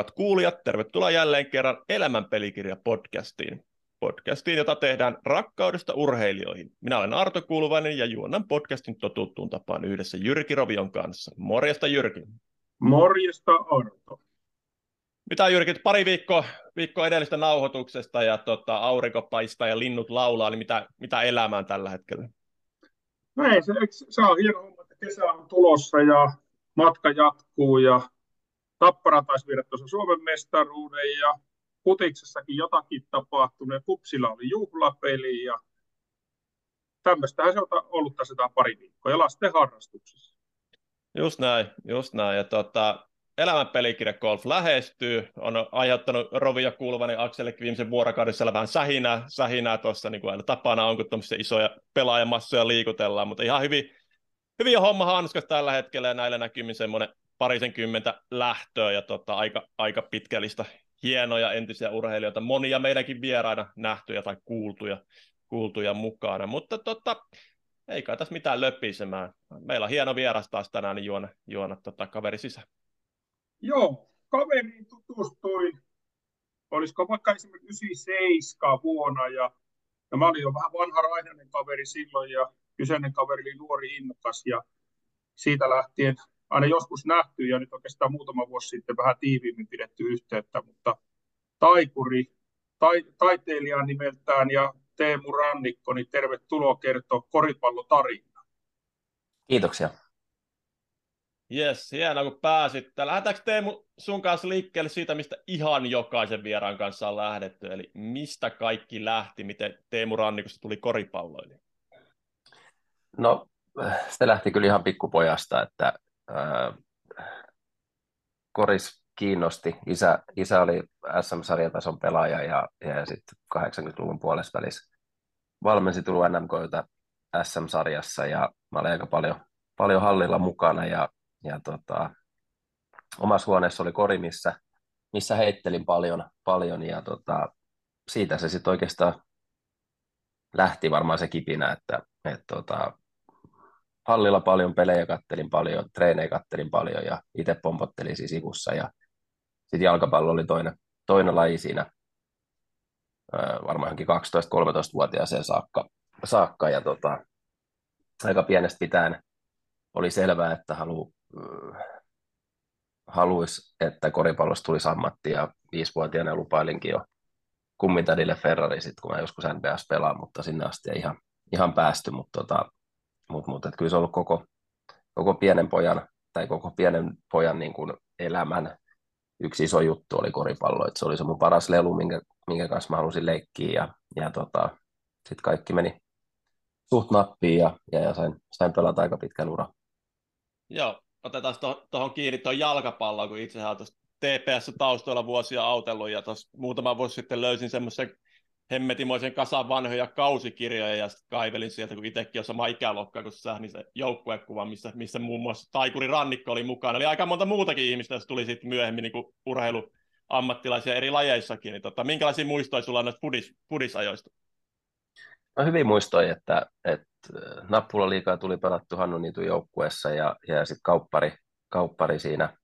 Rakkaat kuulijat, tervetuloa jälleen kerran Elämän pelikirja-podcastiin. Podcastiin, jota tehdään rakkaudesta urheilijoihin. Minä olen Arto Kuuluvainen ja juonnan podcastin totuttuun tapaan yhdessä Jyrki Rovion kanssa. Morjesta Jyrki. Morjesta Arto. Mitä Jyrki, pari viikkoa, viikkoa edellistä nauhoituksesta ja tota, aurinko paistaa ja linnut laulaa, niin mitä, mitä elämään tällä hetkellä? No ei, se, se on hieno homma, että kesä on tulossa ja matka jatkuu ja Tappara taisi viedä tuossa Suomen mestaruuden ja Putiksessakin jotakin tapahtunut ja Kupsilla oli juhlapeli ja tämmöistähän se on ollut tässä tämä pari viikkoa ja lasten harrastuksessa. Just näin, just näin. Ja tota, elämän pelikirja Golf lähestyy, on aiheuttanut Rovi ja Kuuluvainen Aksellekin viimeisen vuorokaudessa vähän sähinää, sähinää tuossa, niin kuin aina tapana on, kun isoja pelaajamassoja liikutellaan, mutta ihan hyvin, hyvin homma hanskas tällä hetkellä ja näillä näkymin semmoinen parisenkymmentä lähtöä ja tota, aika, aika pitkällistä hienoja entisiä urheilijoita, monia meidänkin vieraina nähtyjä tai kuultuja, kuultuja mukana, mutta tota, ei kai tässä mitään löpisemään. Meillä on hieno vieras taas tänään, niin juona, juona tota, kaveri sisään. Joo, kaveriin tutustuin, olisiko vaikka esimerkiksi 97 vuonna, ja, ja mä olin jo vähän vanha raihainen kaveri silloin, ja kyseinen kaveri oli nuori innokas, ja siitä lähtien aina joskus nähty ja nyt oikeastaan muutama vuosi sitten vähän tiiviimmin pidetty yhteyttä, mutta taikuri, tai, taiteilija nimeltään ja Teemu Rannikko, niin tervetuloa kertoa koripallotarina. Kiitoksia. Jes, hienoa kun pääsit. Lähdetäänkö Teemu sun kanssa liikkeelle siitä, mistä ihan jokaisen vieraan kanssa on lähdetty, eli mistä kaikki lähti, miten Teemu Rannikosta tuli koripalloilija? No, se lähti kyllä ihan pikkupojasta, että koris kiinnosti. Isä, isä oli SM-sarjatason pelaaja ja, ja sitten 80-luvun puolesta välissä valmensi tullut NMKta SM-sarjassa ja mä olin aika paljon, paljon hallilla mukana ja, ja tota, omassa huoneessa oli kori, missä, missä heittelin paljon, paljon ja tota, siitä se sitten oikeastaan lähti varmaan se kipinä, että et, tota, hallilla paljon pelejä kattelin paljon, treenejä kattelin paljon ja itse pompottelin siis sivussa ja sitten jalkapallo oli toinen, toinen laji siinä varmaan 12-13-vuotiaaseen saakka, saakka ja tota, aika pienestä pitäen oli selvää, että halu, haluaisi, että koripallosta tulisi ammatti ja viisivuotiaana lupailinkin jo kummitädille Ferrari sit, kun mä joskus NBS pelaan, mutta sinne asti ei ihan, ihan päästy, mutta tota, mutta mut, kyllä se on ollut koko, koko pienen pojan tai koko pienen pojan niin kuin elämän yksi iso juttu oli koripallo. Et se oli se mun paras lelu, minkä, minkä kanssa mä halusin leikkiä ja, ja tota, sitten kaikki meni suht nappiin ja, ja, ja sain, sain pelata aika pitkän ura. Joo, otetaan tuohon to, kiinni tuon jalkapalloon, kun itse olen TPS-taustoilla vuosia autellut ja tuossa muutama vuosi sitten löysin semmoisen hemmetimoisen kasan vanhoja kausikirjoja ja sitten kaivelin sieltä, kun itsekin on sama ikäluokka kuin sä, niin se joukkuekuva, missä, missä muun muassa Taikuri Rannikko oli mukana. Eli aika monta muutakin ihmistä, jos tuli sitten myöhemmin niin urheiluammattilaisia eri lajeissakin. Niin tota, minkälaisia muistoja sulla on noista pudis, pudisajoista? No hyvin muistoi, että, että nappula liikaa tuli pelattu Hannu Niitun joukkueessa ja, ja sitten kauppari, kauppari siinä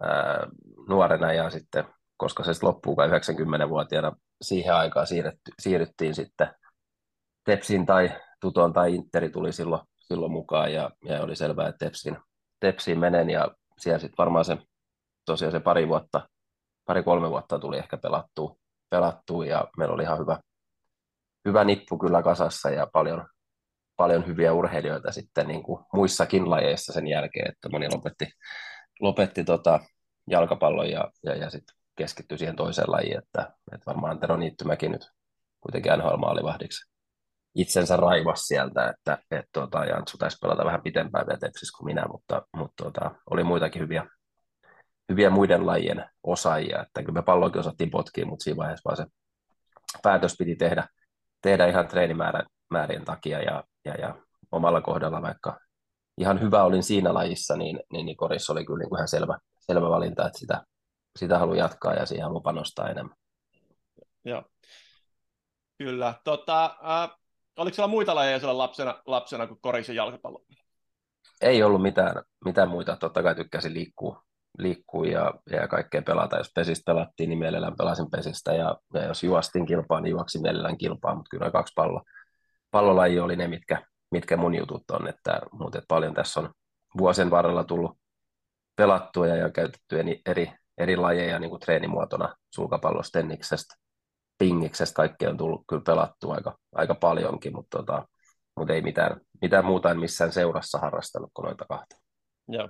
ää, nuorena ja sitten koska se loppuu 90-vuotiaana siihen aikaan siirretty, siirryttiin sitten Tepsin tai Tuton tai Interi tuli silloin, silloin mukaan ja, ja oli selvää, että Tepsin, Tepsiin menen ja siellä sitten varmaan se tosiaan se pari vuotta, pari-kolme vuotta tuli ehkä pelattua, pelattua ja meillä oli ihan hyvä, hyvä nippu kyllä kasassa ja paljon, paljon hyviä urheilijoita sitten niin kuin muissakin lajeissa sen jälkeen, että moni lopetti, lopetti tota jalkapallon ja, ja, ja sitten keskittyy siihen toiseen lajiin, että, että varmaan Tero Niittymäkin nyt kuitenkin NHL-maalivahdiksi itsensä raivas sieltä, että et, tuota, Jantsu taisi pelata vähän pitempään vielä Tepsissä kuin minä, mutta, mutta tuota, oli muitakin hyviä, hyviä muiden lajien osaajia, että kyllä me palloakin osattiin potkia, mutta siinä vaiheessa vaan se päätös piti tehdä, tehdä ihan treenimäärien takia ja, ja, ja omalla kohdalla vaikka ihan hyvä olin siinä lajissa, niin, niin, niin korissa oli kyllä niin kuin ihan selvä, selvä valinta, että sitä, sitä haluaa jatkaa ja siihen haluaa panostaa enemmän. Joo. Kyllä. Tota, äh, oliko siellä muita lajeja siellä lapsena, lapsena kuin korissa jalkapallo? Ei ollut mitään, mitään muita. Totta kai tykkäsin liikkua, liikkuu ja, ja kaikkea pelata. Jos pesistä pelattiin, niin mielellään pelasin pesistä ja, ja jos juostin kilpaa, niin juoksin mielellään kilpaa, mutta kyllä kaksi pallo, pallolaji oli ne, mitkä, mitkä mun jutut on, että, mutta paljon tässä on vuosien varrella tullut pelattua ja, ja käytetty eri, eri lajeja niin kuin treenimuotona sulkapallosta, tenniksestä, pingiksestä, kaikkea on tullut kyllä pelattua aika, aika paljonkin, mutta, tota, mutta ei mitään, mitään muuta en missään seurassa harrastanut kuin noita kahta. Joo.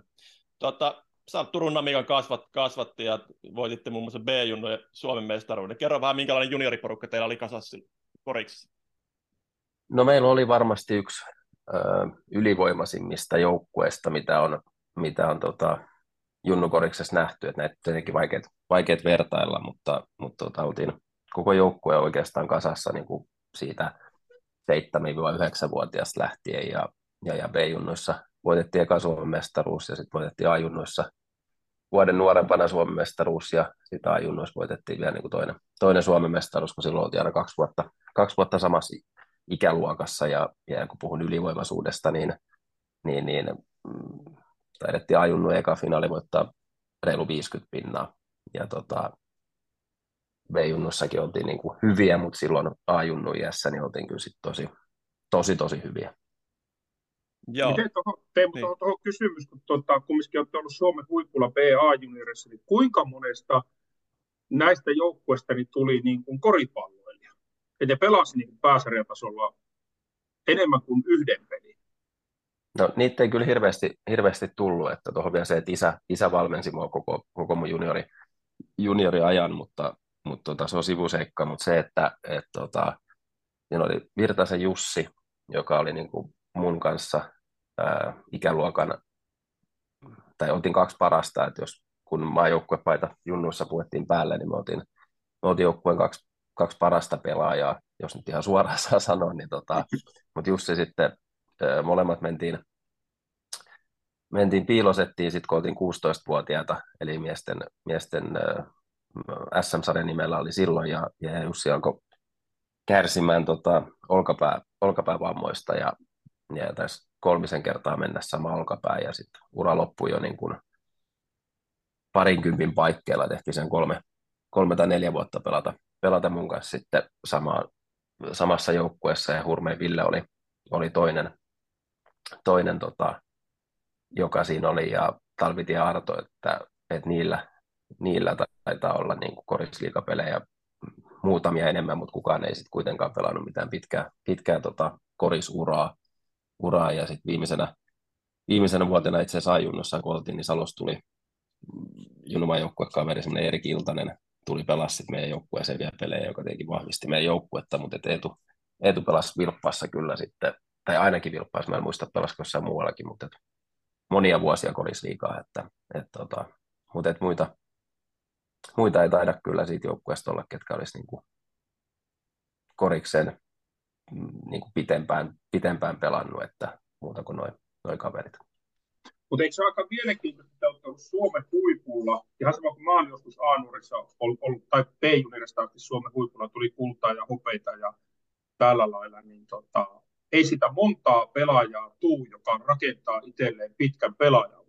Tota, sä Turun Namikan kasvat, kasvatti ja voititte muun muassa B-junnojen Suomen mestaruuden. Kerro vähän, minkälainen junioriporukka teillä oli kasassa koriksi? No meillä oli varmasti yksi ö, ylivoimaisimmista joukkueista, mitä on, mitä on tota, junnukoriksessa nähty, että näitä tietenkin vaikeat, vaikeat vertailla, mutta, mutta tota, oltiin koko joukkue oikeastaan kasassa niin kuin siitä 7-9-vuotiaasta lähtien ja, ja, ja B-junnoissa voitettiin eka Suomen mestaruus ja sitten voitettiin A-junnoissa vuoden nuorempana Suomen mestaruus ja sitten A-junnoissa voitettiin vielä niin kuin toinen, toinen Suomen mestaruus, kun silloin oltiin aina kaksi vuotta, kaksi vuotta samassa ikäluokassa ja, ja kun puhun ylivoimaisuudesta, niin, niin, niin mm, taidettiin A-junnu eka finaali voittaa reilu 50 pinnaa ja tota, B-junnussakin oltiin niin kuin hyviä, mutta silloin A-junnu iässä niin oltiin kyllä sit tosi, tosi, tosi hyviä. Joo. Miten tuohon, Teemu, niin. tuohon, tuohon kysymys, kun tuota, kumminkin olette ollut Suomen huipulla BA-juniorissa, niin kuinka monesta näistä joukkueista niin tuli niin kuin koripalloilija? Ja te pelasi niin pääsarjatasolla enemmän kuin yhden pelin. No niitä ei kyllä hirveästi, hirveästi tullut, että tuohon vielä se, että isä, isä valmensi mua koko, koko mun juniori, junioriajan, mutta, mutta tota, se on sivuseikka, mutta se, että et, tota, siinä oli Virtasen Jussi, joka oli niin kuin mun kanssa ää, ikäluokan, tai oltiin kaksi parasta, että jos kun maajoukkuepaita junnuissa puettiin päälle, niin me oltiin, me oltiin joukkueen kaksi, kaksi parasta pelaajaa, jos nyt ihan suoraan saa sanoa, niin tota, mutta Jussi sitten molemmat mentiin, mentiin piilosettiin sitten, kun oltiin 16-vuotiaita, eli miesten, miesten SM-sarjan nimellä oli silloin, ja, ja Jussi alkoi kärsimään tota, olkapää, olkapäävammoista, ja ja tässä kolmisen kertaa mennä sama olkapää ja sitten ura loppui jo niin kuin parinkympin paikkeilla, tehtiin sen kolme, kolme tai neljä vuotta pelata, pelata mun kanssa sitten sama, samassa joukkueessa ja Hurmeen Ville oli, oli toinen, toinen tota, joka siinä oli ja Talvitie Arto, että, että niillä, niillä taitaa olla niin korisliikapelejä muutamia enemmän, mutta kukaan ei sitten kuitenkaan pelannut mitään pitkää, pitkää tota, korisuraa uraa. Ja sitten viimeisenä, viimeisenä vuotena itse asiassa ajunnossa, kun oltiin, niin Salos tuli Junuman joukkuekaveri, semmoinen Erik Iltanen, tuli pelasi sitten meidän joukkueeseen vielä pelejä, joka tietenkin vahvisti meidän joukkuetta, mutta et Eetu, Eetu pelasi Vilppassa kyllä sitten, tai ainakin Vilppassa, mä en muista pelasiko jossain muuallakin, mutta monia vuosia korisliikaa, että, et tota, mutta et muita, muita ei taida kyllä siitä joukkueesta olla, ketkä olisi niin kuin koriksen niin kuin pitempään, pitempään pelannut, että muuta kuin noin noi kaverit. Mutta eikö se ole aika mielenkiintoista, että ollut Suomen huipulla, ihan sama kuin mä joskus A-nuorissa ollut, tai B-juniorista asti Suomen huipulla, tuli kultaa ja hopeita ja tällä lailla, niin tota, ei sitä montaa pelaajaa tuu, joka rakentaa itselleen pitkän pelaajan.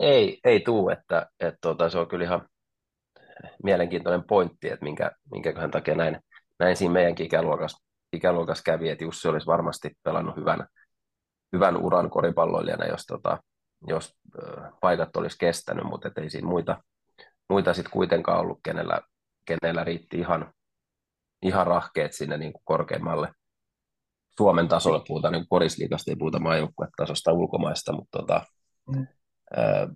Ei, ei tuu, että, että tota, se on kyllä ihan mielenkiintoinen pointti, että minkä, minkäköhän takia näin, näin siinä meidänkin ikäluokassa, ikäluokassa kävi, että Jussi olisi varmasti pelannut hyvän, hyvän uran koripalloilijana, jos, tota, jos paikat olisi kestänyt, mutta ei siinä muita, muita sitten kuitenkaan ollut, kenellä, kenellä riitti ihan, ihan rahkeet sinne niin kuin korkeammalle Suomen tasolle, puhutaan niin korisliikasta, ei puhuta maajoukkuetasosta ulkomaista, mutta tota, mm. ää,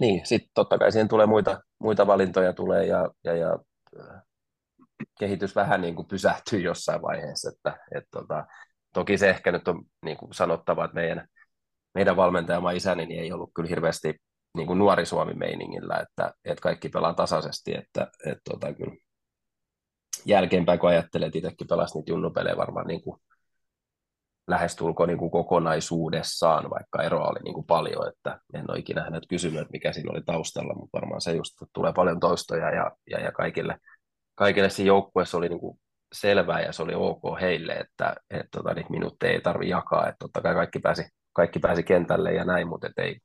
niin, sitten totta kai siihen tulee muita, muita valintoja tulee ja, ja, ja kehitys vähän niin kuin pysähtyy jossain vaiheessa. Että, et tota, toki se ehkä nyt on niin kuin sanottava, että meidän, meidän valmentaja, isäni, niin ei ollut kyllä hirveästi niin kuin nuori Suomi-meiningillä, että, että kaikki pelaa tasaisesti, että, että tota, kyllä jälkeenpäin, kun ajattelee, että itsekin pelasi niitä junnupelejä varmaan niin kuin lähestulkoon niin kuin kokonaisuudessaan, vaikka eroa oli niin kuin paljon, että en ole ikinä hänet kysynyt, että mikä siinä oli taustalla, mutta varmaan se just tulee paljon toistoja ja, ja, ja kaikille kaikille siinä joukkueessa oli niin kuin selvää ja se oli ok heille, että et, tota, niitä minuutteja ei tarvi jakaa, että totta kai kaikki pääsi, kaikki pääsi kentälle ja näin, mutta et ei,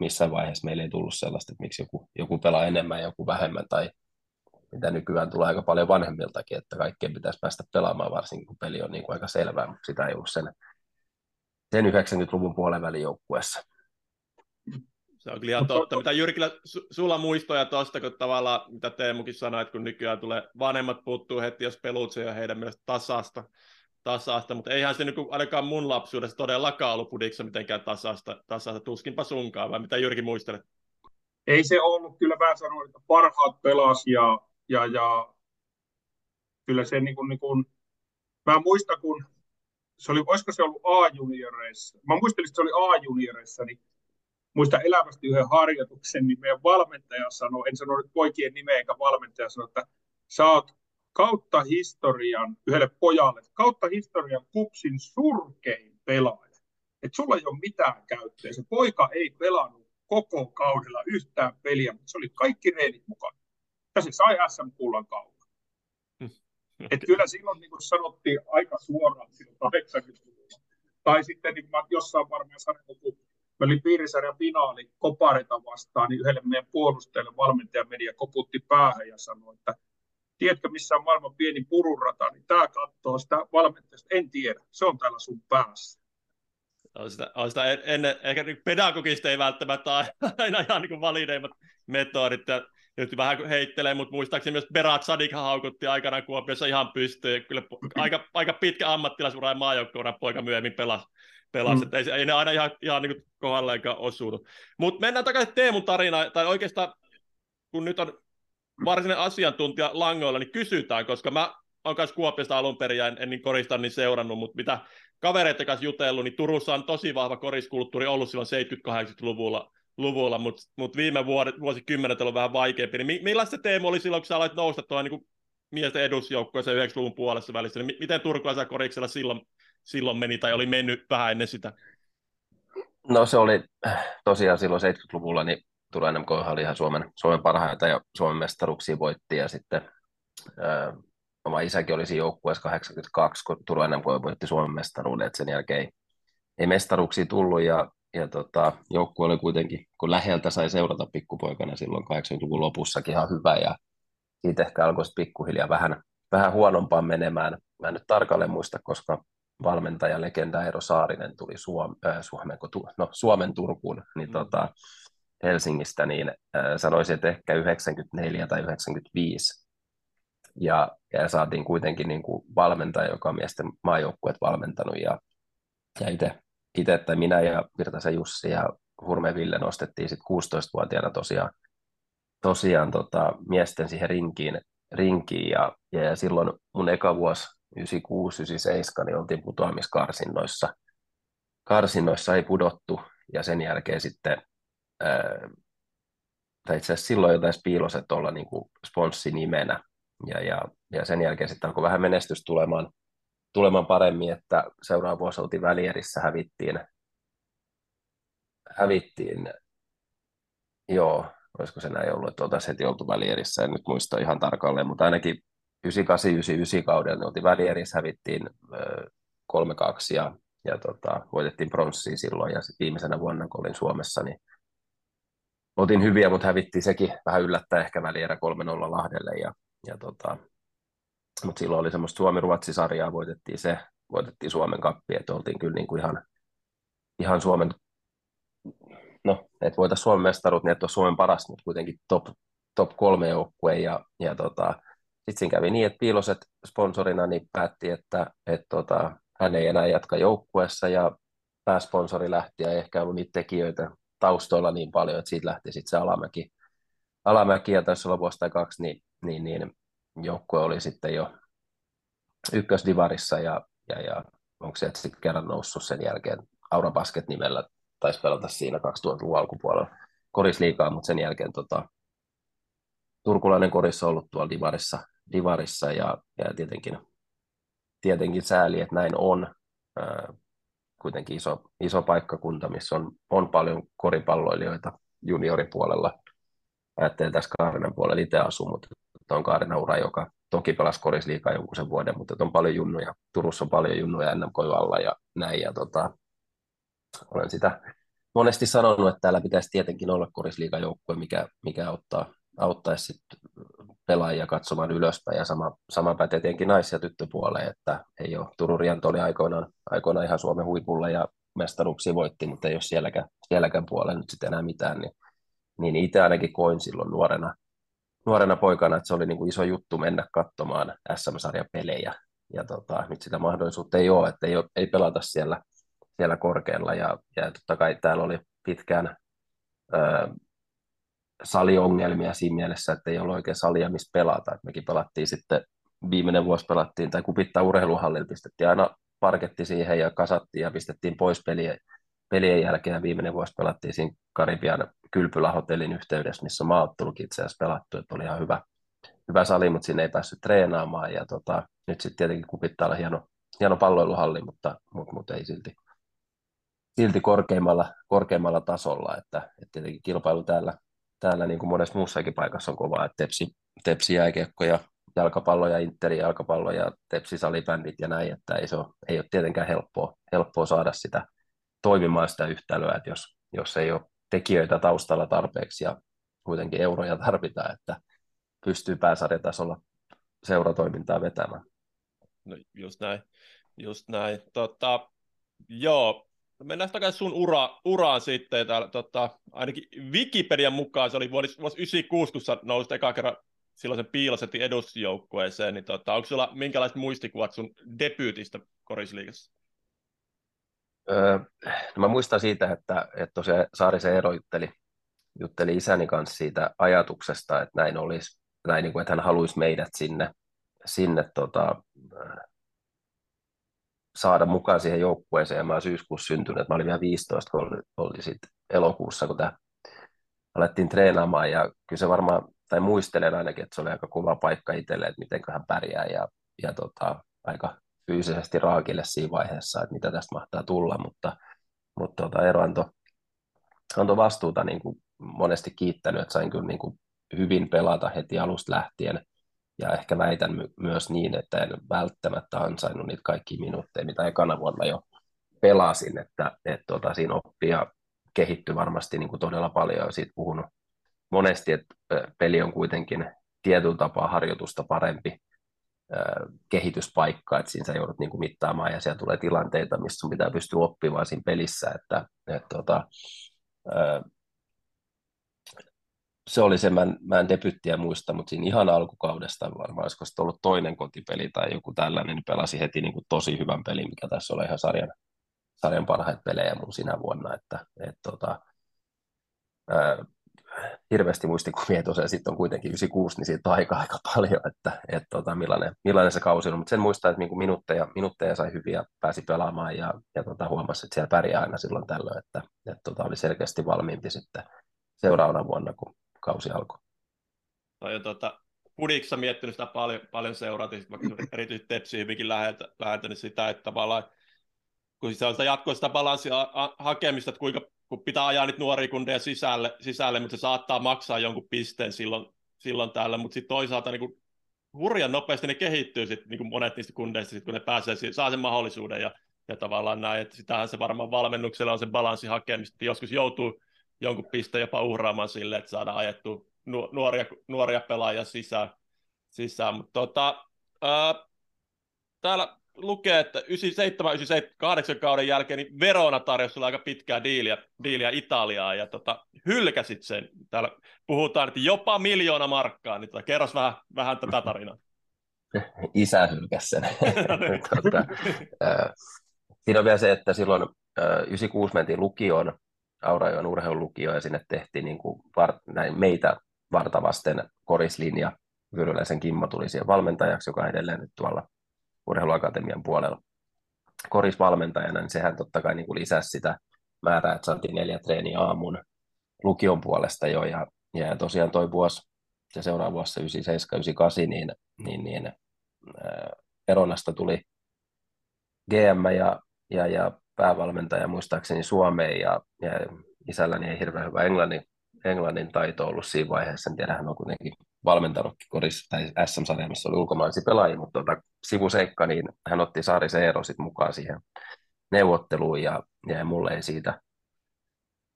missään vaiheessa meillä ei tullut sellaista, että miksi joku, joku pelaa enemmän ja joku vähemmän, tai mitä nykyään tulee aika paljon vanhemmiltakin, että kaikkien pitäisi päästä pelaamaan, varsinkin kun peli on niin kuin aika selvää, mutta sitä ei ollut sen, sen 90-luvun puolen välin joukkueessa. Se on kyllä ihan totta. Mitä Jyrkillä, su- sulla muistoja tuosta, kun tavallaan, mitä Teemukin sanoi, että kun nykyään tulee vanhemmat puuttuu heti, jos pelut se heidän mielestä tasasta, tasasta, mutta eihän se nyt ainakaan mun lapsuudessa todellakaan ollut pudiksa mitenkään tasasta, tasasta, tuskinpa sunkaan, vai mitä Jyrki muistelet? Ei se ollut, kyllä mä sanoin, että parhaat pelas ja, ja, ja kyllä se niin kuin, niin kuin, mä muistan, kun se oli, olisiko se ollut A-junioreissa, mä muistelin, että se oli A-junioreissa, niin muista elävästi yhden harjoituksen, niin meidän valmentaja sanoi, en sano nyt poikien nimeä eikä valmentaja sanoi, että sä oot kautta historian yhdelle pojalle, kautta historian kupsin surkein pelaaja. Että sulla ei ole mitään käyttöä. Se poika ei pelannut koko kaudella yhtään peliä, mutta se oli kaikki reenit mukana. Ja se sai SM-kullan kauan. Että kyllä silloin niin kuin sanottiin aika suoraan silloin 80-luvulla. Tai sitten niin mä jossain varmaan sanonut, kun me oli piirisarjan finaali Kopareta vastaan, niin yhdelle meidän puolustajalle valmentaja media koputti päähän ja sanoi, että tiedätkö missä on maailman pieni pururata, niin tämä katsoo sitä valmentajasta. En tiedä, se on täällä sun päässä. On sitä, on sitä ennen, ehkä niin pedagogista ei välttämättä aina ihan niin valideimmat metodit, ja nyt vähän heittelee, mutta muistaakseni myös Berat Sadik haukutti aikanaan Kuopiossa ihan pystyyn. Kyllä aika, aika pitkä ammattilaisura ja maajoukkoura poika myöhemmin pelasi. pelasi. Mm. Ei, ei, ne aina ihan, ihan niin kohdalleenkaan osunut. Mutta mennään takaisin Teemun tarinaan, tai oikeastaan kun nyt on varsinainen asiantuntija langoilla, niin kysytään, koska mä olen kanssa Kuopiosta alun perin ja en, en niin korista niin seurannut, mutta mitä kavereiden kanssa jutellut, niin Turussa on tosi vahva koriskulttuuri ollut silloin 70-80-luvulla, luvulla, mutta mut viime vuodet, vuosikymmenet on ollut vähän vaikeampi. Niin millaista Teemu oli silloin, kun sä aloit nousta tuohon niin miesten edusjoukkoon 90-luvun puolessa välissä, niin miten turkulaisella koriksella silloin, silloin meni tai oli mennyt vähän ennen sitä? No se oli tosiaan silloin 70-luvulla, niin Turun NMK oli ihan Suomen, Suomen parhaita ja Suomen mestaruksia voitti ja sitten ää, oma isäkin oli siinä joukkueessa 82, kun Turun NMK voitti Suomen mestaruuden, että sen jälkeen ei, ei mestaruksia tullut ja, ja tota, joukkue oli kuitenkin, kun läheltä sai seurata pikkupoikana silloin 80-luvun lopussakin ihan hyvä ja siitä ehkä alkoi pikkuhiljaa vähän, vähän huonompaan menemään. Mä en nyt tarkalleen muista, koska valmentaja legenda Eero Saarinen tuli Suom, äh, Suomen, no, Suomen Turkuun, niin mm. tota, Helsingistä, niin äh, sanoisin, että ehkä 94 tai 95. Ja, ja saatiin kuitenkin niin kuin valmentaja, joka on miesten maajoukkueet valmentanut. Ja, ja itse, itse tai minä ja Virtasen Jussi ja Hurme Ville nostettiin sitten 16-vuotiaana tosiaan, tosiaan tota, miesten siihen rinkiin, rinkiin ja, ja, silloin mun eka vuosi 96-97 niin oltiin putoamiskarsinnoissa. Karsinnoissa ei pudottu ja sen jälkeen sitten tai itse asiassa silloin jotain piiloset olla niin sponssinimenä. Ja, ja, ja sen jälkeen sitten alkoi vähän menestys tulemaan, tulemaan paremmin, että seuraava vuosi oltiin välierissä, hävittiin, hävittiin, joo, olisiko se näin ollut, että oltaisiin heti oltu välierissä, en nyt muista ihan tarkalleen, mutta ainakin 98-99 kaudella niin oltiin välierissä, hävittiin 3-2 ja, ja tota, voitettiin pronssia silloin, ja viimeisenä vuonna, kun olin Suomessa, niin oltiin hyviä, mutta hävittiin sekin vähän yllättää ehkä välierä 3-0 Lahdelle. Ja, ja tota, mutta silloin oli semmoista Suomi-Ruotsi-sarjaa, voitettiin se, voitettiin Suomen kappi, että oltiin kyllä niin kuin ihan, ihan Suomen, no, että voitaisiin Suomen mestaruut, niin että olisi Suomen paras, mutta kuitenkin top, top kolme joukkue. Ja, ja tota, sitten siinä kävi niin, että Piiloset sponsorina niin päätti, että et tota, hän ei enää jatka joukkueessa ja pääsponsori lähti ja ehkä ollut niitä tekijöitä, taustoilla niin paljon, että siitä lähti sitten se alamäki. Alamäki ja tässä olla vuosi tai kaksi, niin, niin, niin joukkue oli sitten jo ykkösdivarissa ja, ja, ja onko se sitten kerran noussut sen jälkeen? Aura Basket nimellä, taisi pelata siinä 2000-luvun alkupuolella. Korisliikaa, mutta sen jälkeen tota, turkulainen korissa ollut tuolla divarissa, divarissa ja, ja tietenkin, tietenkin sääli, että näin on. Kuitenkin iso, iso paikkakunta, missä on, on paljon koripalloilijoita junioripuolella. Ajattelen tässä Kaarinan puolella itse asu, mutta on Kaarina ura, joka toki pelasi korisliikaa jonkun sen vuoden, mutta on paljon junnuja. Turussa on paljon junnuja NMK alla ja näin. Ja tota, olen sitä monesti sanonut, että täällä pitäisi tietenkin olla korisliigajoukkue, mikä, mikä auttaa, auttaisi sit pelaajia katsomaan ylöspäin ja sama, sama pätee tietenkin nais- ja tyttöpuoleen, että ei ole, Turun Rianto oli aikoinaan, aikoinaan ihan Suomen huipulla ja mestaruuksia voitti, mutta ei ole sielläkään, sielläkään puolella nyt sitten enää mitään, niin, niin itse ainakin koin silloin nuorena, nuorena poikana, että se oli niin kuin iso juttu mennä katsomaan SM-sarjan pelejä, ja tota, nyt sitä mahdollisuutta ei ole, että ei, ole, ei pelata siellä, siellä korkealla, ja, ja totta kai täällä oli pitkään ö, saliongelmia siinä mielessä, että ei ollut oikein salia, missä pelata. Et mekin pelattiin sitten, viimeinen vuosi pelattiin, tai kupittaa urheiluhallilla, pistettiin aina parketti siihen ja kasattiin ja pistettiin pois pelien, pelien jälkeen. Viimeinen vuosi pelattiin siinä Karibian kylpylähotellin yhteydessä, missä maaottelukin itse asiassa pelattu, että oli ihan hyvä, hyvä sali, mutta sinne ei päässyt treenaamaan. Ja tota, nyt sitten tietenkin kupittaa olla hieno, hieno palloiluhalli, mutta, mutta, mutta ei silti, silti korkeimmalla, korkeimmalla tasolla, että, että tietenkin kilpailu täällä, täällä niin kuin monessa muussakin paikassa on kovaa, että tepsi, tepsi jääkiekko ja jalkapallo ja Interi jalkapallo ja tepsi salibändit ja näin, että ei, se ole, ei ole tietenkään helppoa, helppoa saada sitä toimimaan sitä yhtälöä, että jos, jos ei ole tekijöitä taustalla tarpeeksi ja kuitenkin euroja tarvitaan, että pystyy pääsarjatasolla seuratoimintaa vetämään. No just näin, just näin. Tota, joo, mennään takaisin sun ura, uraan sitten. Täällä, tota, ainakin Wikipedian mukaan se oli vuosi, vuosi 96, kun sä nousit eka kerran silloin sen piilosetin edusjoukkueeseen, niin tota, onko sulla minkälaiset muistikuvat sun debyytistä korisliigassa? Öö, no mä muistan siitä, että, että tosiaan Saarisen Eero jutteli, jutteli isäni kanssa siitä ajatuksesta, että näin olisi, näin niin kuin, että hän haluaisi meidät sinne, sinne tota, saada mukaan siihen joukkueeseen, ja mä olen syyskuussa syntynyt, mä olin vielä 15, kun oli, oli sit elokuussa, kun tämä alettiin treenaamaan, ja kyllä se varmaan, tai muistelen ainakin, että se oli aika kova paikka itselle, että miten hän pärjää, ja, ja tota, aika fyysisesti raakille siinä vaiheessa, että mitä tästä mahtaa tulla, mutta, mutta tota, Eero antoi, antoi vastuuta niin kuin monesti kiittänyt, että sain kyllä niin kuin hyvin pelata heti alusta lähtien, ja ehkä väitän my- myös niin, että en välttämättä ansainnut niitä kaikki minuutteja, mitä ekana vuonna jo pelasin, että, että tota, siinä oppia kehittyi varmasti niin kuin todella paljon, ja siitä puhunut monesti, että peli on kuitenkin tietyllä tapaa harjoitusta parempi kehityspaikka, että siinä sä joudut niin kuin mittaamaan, ja siellä tulee tilanteita, missä sun pitää pystyä oppimaan siinä pelissä, että, että tota, se oli se, mä en, mä en debyttiä muista, mutta siinä ihan alkukaudesta varmaan, olisiko se ollut toinen kotipeli tai joku tällainen, niin pelasi heti niin kuin tosi hyvän pelin, mikä tässä oli ihan sarjan, sarjan parhaita pelejä mun sinä vuonna, että et, tota, ää, hirveästi muistikuvia tosiaan sitten on kuitenkin 96, niin siitä on aika, aika paljon, että et, tota, millainen, millainen se kausi on, mutta sen muistaa, että niin minuutteja, minuutteja sai hyviä, pääsi pelaamaan ja, ja tota, huomasi, että siellä pärjää aina silloin tällöin, että et, tota, oli selkeästi valmiimpi sitten seuraavana vuonna, kun kausi alkoi. Tai tota, Pudiksa miettinyt sitä paljon, paljon seurata, vaikka erityisesti Tepsi hyvinkin läheltä niin sitä, että tavallaan kun se on sitä jatkoa sitä balanssia hakemista, että kuinka kun pitää ajaa niitä nuoria kundeja sisälle, sisälle, mutta se saattaa maksaa jonkun pisteen silloin, silloin täällä, mutta sitten toisaalta niin kuin, hurjan nopeasti ne kehittyy sit, niin monet niistä kundeista, sit, kun ne pääsee, saa sen mahdollisuuden ja, ja tavallaan näin, että sitähän se varmaan valmennuksella on sen balanssi hakemista, joskus joutuu jonkun pisteen jopa uhraamaan sille, että saadaan ajettu nuoria, nuoria pelaajia sisään. sisään. Mutta tota, ää, täällä lukee, että 97, 97, 8 kauden jälkeen niin Verona tarjosi aika pitkää diiliä, diiliä Italiaa ja tota, hylkäsit sen. Täällä puhutaan, että jopa miljoona markkaa, niin tota, kerros vähän, vähän tätä tarinaa. Isä hylkäsi sen. tota, äh, siinä on vielä se, että silloin äh, 96 mentiin lukioon, Aurajoen urheilulukio, ja sinne tehtiin niin kuin var, näin meitä vartavasten korislinja. Vyryläisen Kimmo tuli siihen valmentajaksi, joka edelleen nyt tuolla urheiluakatemian puolella. Korisvalmentajana, niin sehän totta kai niin kuin lisäsi sitä määrää, että saatiin neljä treeniä aamun lukion puolesta jo, ja, ja tosiaan toi vuosi, se seuraava vuosi, 97-98, niin, niin, niin ää, Eronasta tuli GM ja, ja, ja päävalmentaja muistaakseni Suomeen, ja, ja isälläni ei hirveän hyvä englannin, englannin taito ollut siinä vaiheessa, en tiedä, hän on kuitenkin valmentanutkin kodissa tai SM-sarja, missä oli ulkomaalaisia pelaajia, mutta tuota, sivuseikka, niin hän otti Saari Eero sit mukaan siihen neuvotteluun ja, ja mulle ei siitä,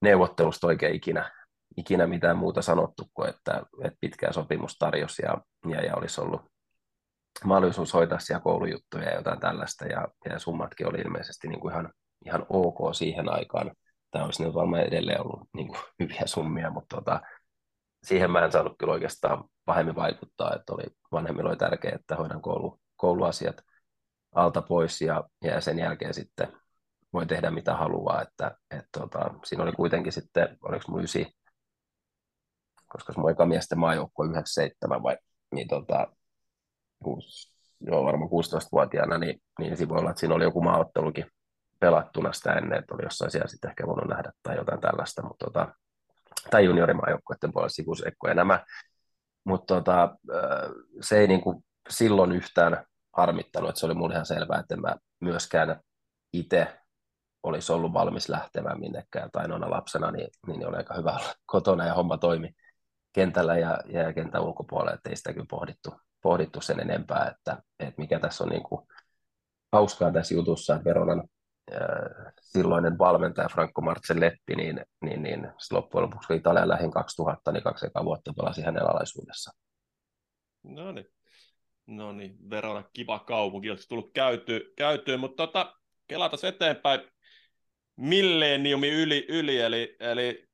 neuvottelusta oikein ikinä, ikinä mitään muuta sanottu kuin, että, että pitkää sopimus tarjosi ja, ja, ja olisi ollut mahdollisuus hoitaa siellä koulujuttuja ja jotain tällaista, ja, ja summatkin oli ilmeisesti niin kuin ihan, ihan ok siihen aikaan. Tämä olisi nyt varmaan edelleen ollut niin kuin hyviä summia, mutta tota, siihen mä en saanut kyllä oikeastaan pahemmin vaikuttaa, että oli, vanhemmilla oli tärkeää, että hoidan koulu, kouluasiat alta pois ja, ja sen jälkeen sitten voi tehdä mitä haluaa, että et, tota, siinä oli kuitenkin sitten, oliko mun ysi, koska mun eka miesten maajoukkue 97 vai, niin tota, kuusi, joo, varmaan 16-vuotiaana, niin, niin siinä voi olla, että siinä oli joku maaottelukin pelattuna sitä ennen, että oli jossain siellä sitten ehkä voinut nähdä tai jotain tällaista, mutta tota, tai juniorimaajoukkueiden puolella Sikusekko ja nämä, mutta tota, se ei niin kuin silloin yhtään harmittanut, että se oli mulle ihan selvää, että en mä myöskään itse olisi ollut valmis lähtemään minnekään tai noina lapsena, niin, niin oli aika hyvä olla kotona ja homma toimi kentällä ja, ja kentän ulkopuolella, että ei sitä kyllä pohdittu, pohdittu sen enempää, että, että mikä tässä on niin kuin hauskaa tässä jutussa, että Veronan silloinen valmentaja Franco Marcelletti, niin, niin, niin loppujen lopuksi kun Italian lähin 2000, niin kaksi ekaa vuotta pelasi hänen alaisuudessa. No niin. No niin, Verona kiva kaupunki, olisi tullut käyty, käytyä, mutta tota, kelata eteenpäin milleniumi yli, yli eli, eli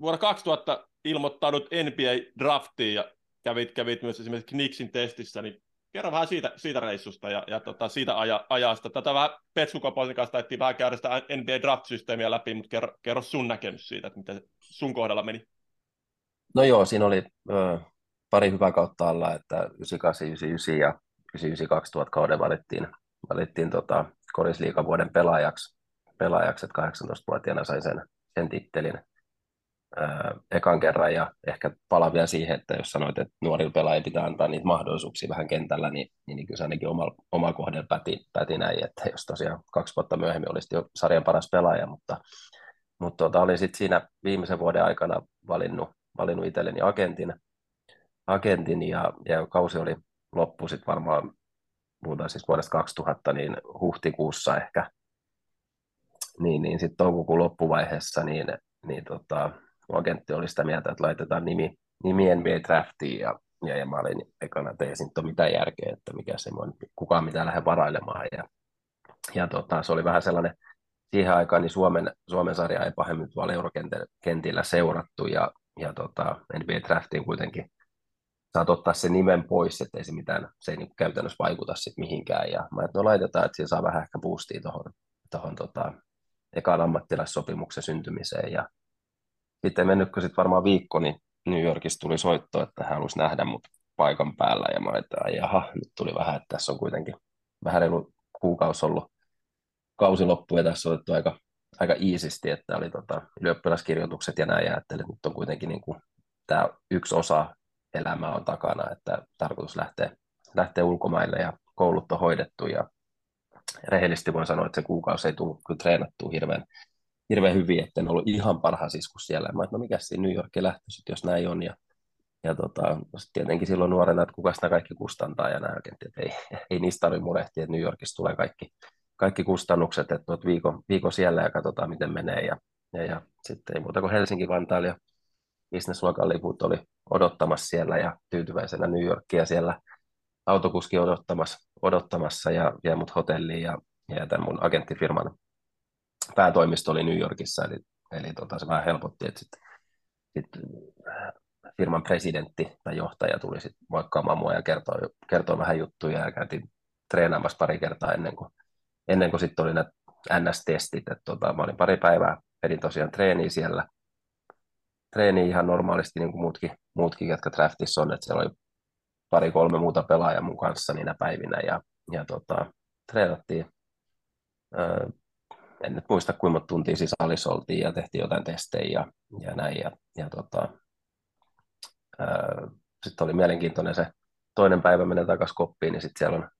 vuonna 2000 ilmoittanut NBA-draftiin ja kävit, kävit myös esimerkiksi Knicksin testissä, niin kerro vähän siitä, siitä reissusta ja, ja tota, siitä aja, ajasta. Tätä vähän Petsukapoisin kanssa taittiin vähän käydä sitä NBA-draft-systeemiä läpi, mutta kerro, kerro sun näkemys siitä, että miten sun kohdalla meni. No joo, siinä oli ö, pari hyvää kautta alla, että 98, 99 ja 99 kauden valittiin, valittiin tota, korisliikavuoden pelaajaksi, pelaajaksi, että 18-vuotiaana sain sen, sen tittelin ekan kerran ja ehkä palaan vielä siihen, että jos sanoit, että nuorilla pelaajilla pitää antaa niitä mahdollisuuksia vähän kentällä, niin, niin, niin kyllä se ainakin oma, oma kohdalla päti, päti näin, että jos tosiaan kaksi vuotta myöhemmin olisi jo sarjan paras pelaaja, mutta, mutta tota, olin sitten siinä viimeisen vuoden aikana valinnut, valinnut itselleni agentin, agentin ja, ja kausi oli loppu sitten varmaan puhutaan siis vuodesta 2000, niin huhtikuussa ehkä, niin, niin sitten toukokuun loppuvaiheessa, niin, niin tota, agentti oli sitä mieltä, että laitetaan nimi, nimi NBA draftiin ja, ja, ja mä olin ekana, että ei siinä ole mitään järkeä, että mikä se on, kukaan mitään lähde varailemaan ja, ja tota, se oli vähän sellainen, siihen aikaan niin Suomen, Suomen sarja ei pahemmin tuolla eurokentillä seurattu ja, ja tota, NBA draftiin kuitenkin saat ottaa sen nimen pois, ettei se mitään, se ei niin käytännössä vaikuta sit mihinkään. Ja mä että no laitetaan, että siinä saa vähän ehkä boostia tuohon tohon, tota, ekaan ammattilaissopimuksen syntymiseen. Ja sitten mennytkö sitten varmaan viikko, niin New Yorkista tuli soitto, että hän halusi nähdä mut paikan päällä. Ja mä että jaha, nyt tuli vähän, että tässä on kuitenkin vähän reilu kuukausi ollut. Kausi loppu ja tässä on otettu aika, aika iisisti, että oli tota, ylioppilaskirjoitukset ja näin, ja ajattelin, että nyt on kuitenkin niin kuin, tämä yksi osa elämää on takana, että tarkoitus lähteä, lähteä ulkomaille ja koulut on hoidettu. Ja rehellisesti voin sanoa, että se kuukausi ei tullut kyllä treenattua hirveän, hirveän hyvin, että en ollut ihan parhaassa iskussa siellä. Mä että no mikä siinä New Yorkin lähtöisit, jos näin on. Ja, ja tota, tietenkin silloin nuorena, että kuka sitä kaikki kustantaa ja näin että ei, ei niistä tarvitse murehtia, että New Yorkissa tulee kaikki, kaikki kustannukset, että olet viikon, viikon siellä ja katsotaan miten menee. Ja, ja, ja sitten ei muuta kuin Helsinki-Vantaalla ja businessluokan liput oli odottamassa siellä ja tyytyväisenä New Yorkia siellä autokuski odottamassa, odottamassa ja vie mut hotelliin ja, ja tämän mun agenttifirman päätoimisto oli New Yorkissa, eli, eli tota, se vähän helpotti, että sitten sit äh, firman presidentti tai johtaja tuli sitten moikkaamaan mua ja kertoi, kertoi vähän juttuja ja käytiin treenaamassa pari kertaa ennen kuin, ennen kuin sitten oli ne NS-testit, että tota, mä olin pari päivää, edin tosiaan treeniä siellä, treeni ihan normaalisti niin kuin muutkin, muutkin, jotka draftissa on, että siellä oli pari-kolme muuta pelaajaa mun kanssa niinä päivinä ja, ja tota, treenattiin. Öö, en nyt muista kuinka monta tuntia siis salissa oltiin ja tehtiin jotain testejä ja, ja näin. Ja, ja tota, sitten oli mielenkiintoinen se toinen päivä mennä takaisin koppiin, niin sitten siellä on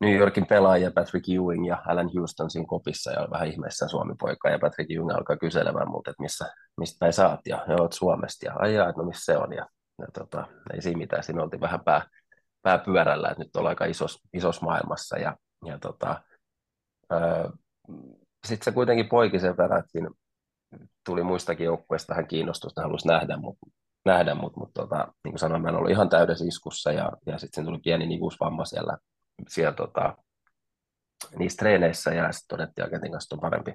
New Yorkin pelaajia Patrick Ewing ja Alan Houston siinä kopissa ja oli vähän ihmeessä Suomi-poika. Ja Patrick Ewing alkaa kyselemään multa, että missä, mistä päin saat ja ja oot Suomesta. Ja ajaa, että no missä se on? Ja, ja tota, ei siinä mitään, siinä oltiin vähän pää, pää pyörällä, että nyt ollaan aika isos, isos maailmassa. Ja, ja tota, sitten se kuitenkin poiki sen verran, että siinä tuli muistakin joukkueista vähän kiinnostusta, halusi nähdä, mutta nähdä, mutta, mutta tota, niin kuin sanoin, mä en ollut ihan täydessä iskussa ja, ja sitten tuli pieni nivusvamma siellä, siellä tota, niissä treeneissä ja sitten todettiin agentin kanssa, on parempi,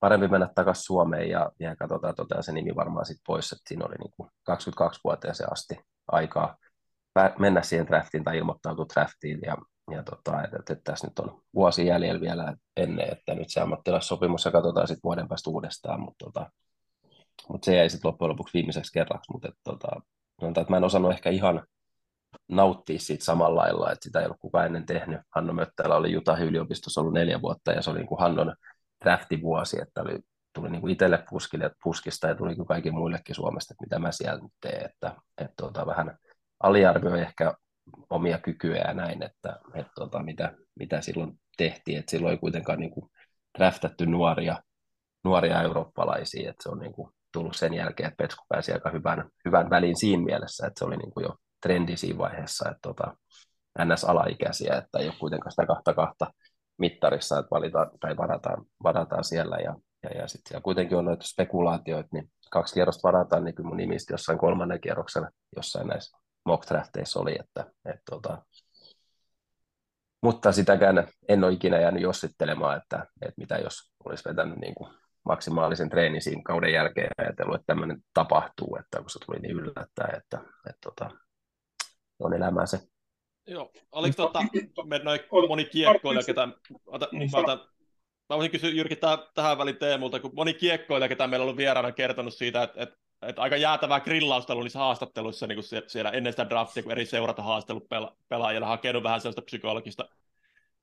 parempi mennä takaisin Suomeen ja, ja katsotaan tota, se nimi varmaan sitten pois, että siinä oli niin kuin 22-vuotiaaseen asti aikaa mennä siihen draftiin tai ilmoittautua draftiin ja, ja tota, että, että, että, tässä nyt on vuosi jäljellä vielä ennen, että nyt se ammattilaissopimus ja katsotaan sitten vuoden päästä uudestaan, mutta tota, mutta se jäi sitten loppujen lopuksi viimeiseksi kerraksi, mutta et, tota, sanotaan, että mä en osannut ehkä ihan nauttia siitä samalla lailla, että sitä ei ollut kukaan ennen tehnyt. Hanno Möttälä oli Utah yliopistossa ollut neljä vuotta ja se oli niin kuin Hannon draftivuosi, että oli, tuli niin kuin itselle puskille, puskista ja tuli kaikki muillekin Suomesta, että mitä mä siellä nyt teen, että, että tota, vähän aliarvioi ehkä omia kykyjä ja näin, että, että tota, mitä, mitä silloin tehtiin, että silloin ei kuitenkaan niin kuin draftattu nuoria, nuoria eurooppalaisia, että se on niin kuin tullut sen jälkeen, että Petsku pääsi aika hyvän, hyvän väliin siinä mielessä, että se oli niin kuin jo trendi siinä vaiheessa, että tota, NS-alaikäisiä, että ei ole kuitenkaan sitä kahta kahta mittarissa, että valitaan tai varataan, varataan siellä ja, ja, ja sitten siellä kuitenkin on noita spekulaatioita, niin kaksi kierrosta varataan, niin kyllä mun nimistä jossain kolmannen kierroksen jossain näissä mock drafteissa oli, että, että tota, mutta sitäkään en ole ikinä jäänyt jossittelemaan, että, että mitä jos olisi vetänyt niin kuin maksimaalisen treenin siinä kauden jälkeen ja ajatellut, että tämmöinen tapahtuu, että kun se tuli niin yllättää, että, että, että tota, on elämää se. Joo, oliko tuota, me noin moni kiekkoilija, ketä, ota, niin, mä, otan, mä voisin kysyä Jyrki täh, tähän väliin Teemulta, kun moni kiekkoilija, ketä meillä on ollut vieraana kertonut siitä, että, että, että aika jäätävää grillausta ollut niissä haastatteluissa niin kuin siellä ennen sitä draftia, kun eri seurata haastattelut pela, pelaajilla hakenut vähän sellaista psykologista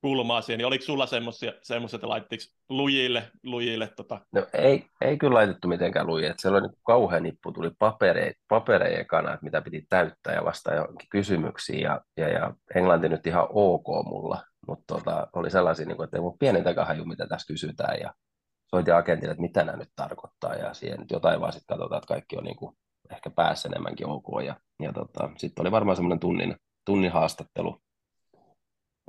kulmaa siihen, niin oliko sulla semmoisia, että laittiko lujille, lujille tota? No ei, ei kyllä laitettu mitenkään lujille, että siellä oli niin kauhea nippu, tuli papereja, papereja ekana, että mitä piti täyttää ja vastata johonkin kysymyksiin, ja, ja, ja englanti nyt ihan ok mulla, mutta tota, oli sellaisia, niin kuin, että ei mun pienintäkään haju, mitä tässä kysytään, ja soitin agentille, että mitä nämä nyt tarkoittaa, ja siihen nyt jotain vaan sitten katsotaan, että kaikki on niin kuin ehkä päässä enemmänkin ok, ja, ja tota, sitten oli varmaan semmoinen tunnin, tunnin haastattelu,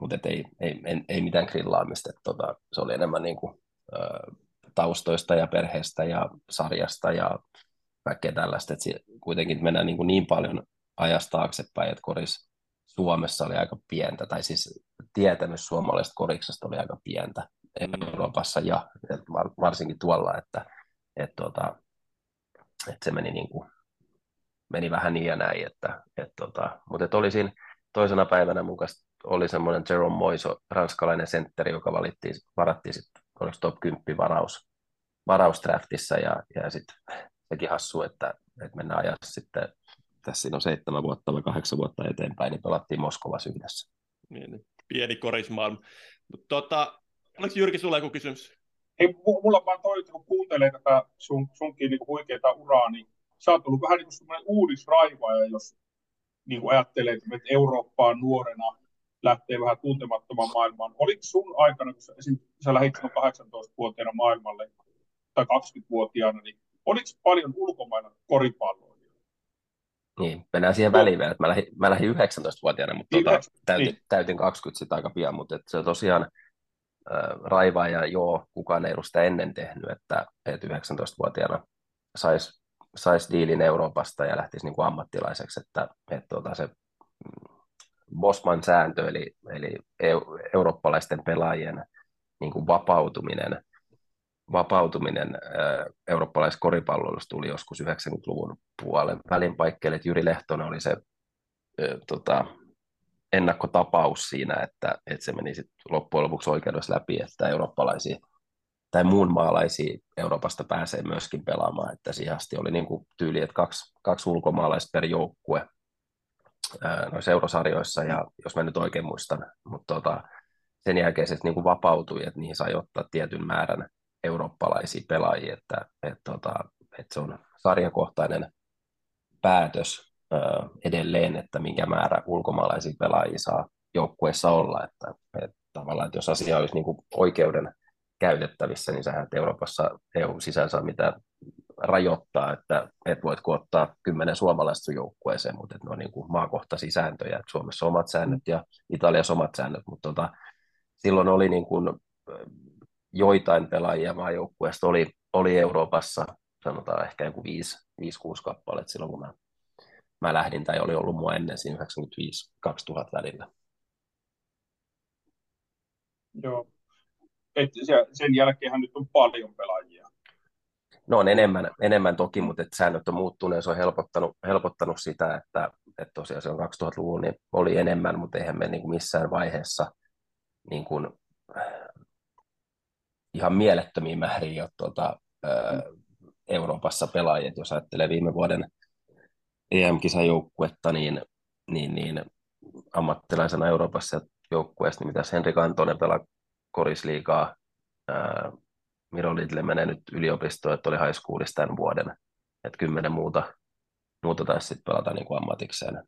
mutta ei, ei, ei, ei, mitään grillaamista. Et, tota, se oli enemmän niin kuin, ö, taustoista ja perheestä ja sarjasta ja kaikkea tällaista. Et kuitenkin mennään niin, kuin niin paljon ajasta taaksepäin, että koris Suomessa oli aika pientä, tai siis tietämys suomalaisesta koriksesta oli aika pientä Euroopassa ja varsinkin tuolla, että et, tota, et se meni, niin kuin, meni vähän niin ja näin, että, et, tota, mutta et oli siinä toisena päivänä mun oli semmoinen Jerome Moiso, ranskalainen sentteri, joka valittiin, varattiin sitten, top 10 varaus, varaustraftissa ja, ja sitten sekin hassu, että, että mennään ajassa sitten, tässä siinä on seitsemän vuotta vai kahdeksan vuotta eteenpäin, niin pelattiin Moskovassa yhdessä. Niin, niin. pieni korismaailma. Tota, oliko Jyrki sulla joku kysymys? Ei, mulla on vaan toi, kun kuuntelee tätä sun, sunkin niin huikeaa uraa, niin sä oot ollut vähän niin kuin semmoinen uudisraivaaja, jos niin kuin ajattelee, että Eurooppaan nuorena lähtee vähän tuntemattoman maailmaan. Oliko sun aikana, kun sä, esim. sä lähdit 18-vuotiaana maailmalle tai 20-vuotiaana, niin oliko paljon ulkomailla koripalloa? Niin, mennään siihen väliin vielä, että mä lähdin, mä lähdin 19-vuotiaana, mutta tota, täytin, niin. täytin 20 sitä aika pian, mutta se on tosiaan raivaa ja joo, kukaan ei ollut sitä ennen tehnyt, että, että 19-vuotiaana saisi sais diilin Euroopasta ja lähtisi niin kuin ammattilaiseksi, että, että tota, se Bosman sääntö, eli, eli eurooppalaisten pelaajien niin kuin vapautuminen, vapautuminen eurooppalaisessa koripalloilussa tuli joskus 90-luvun puolen välin paikkeille, että Jyri Lehtonen oli se tota, ennakkotapaus siinä, että, että se meni sit loppujen lopuksi oikeudessa läpi, että eurooppalaisia tai muun maalaisia Euroopasta pääsee myöskin pelaamaan, että siihen asti oli niin kuin tyyli, että kaksi, kaksi ulkomaalaista per joukkue, noissa eurosarjoissa, ja jos mä nyt oikein muistan, mutta tota, sen jälkeen se niin kuin vapautui, että niihin sai ottaa tietyn määrän eurooppalaisia pelaajia, että, että, tota, että se on sarjakohtainen päätös edelleen, että minkä määrä ulkomaalaisia pelaajia saa joukkueessa olla, että, että tavallaan, että jos asia olisi niin oikeuden käytettävissä, niin sähän Euroopassa EU sisällä saa mitään rajoittaa, että et voit ottaa kymmenen suomalaista joukkueeseen, mutta ne on niin kuin maakohtaisia sääntöjä, että Suomessa omat säännöt ja Italiassa omat säännöt, mutta tota, silloin oli niin kuin joitain pelaajia maajoukkueesta oli, oli Euroopassa, sanotaan ehkä joku 5-6 kappaletta silloin, kun mä, mä lähdin, tai oli ollut mua ennen siinä 95-2000 välillä. Joo. Et sen jälkeen nyt on paljon pelaajia. No on enemmän, enemmän toki, mutta että säännöt on muuttunut ja se on helpottanut, helpottanut sitä, että, että tosiaan se on 2000-luvulla niin oli enemmän, mutta eihän me niin missään vaiheessa niin kuin, ihan mielettömiä määriä ole tuota, Euroopassa pelaajia. Jos ajattelee viime vuoden EM-kisajoukkuetta, niin, niin, niin ammattilaisena Euroopassa joukkueesta, niin mitäs Henrik Antonen pelaa korisliigaa, Miro Lidle menee nyt yliopistoon, että oli high schoolissa tämän vuoden, että kymmenen muuta, muuta taisi sitten pelata niin kuin ammatikseen.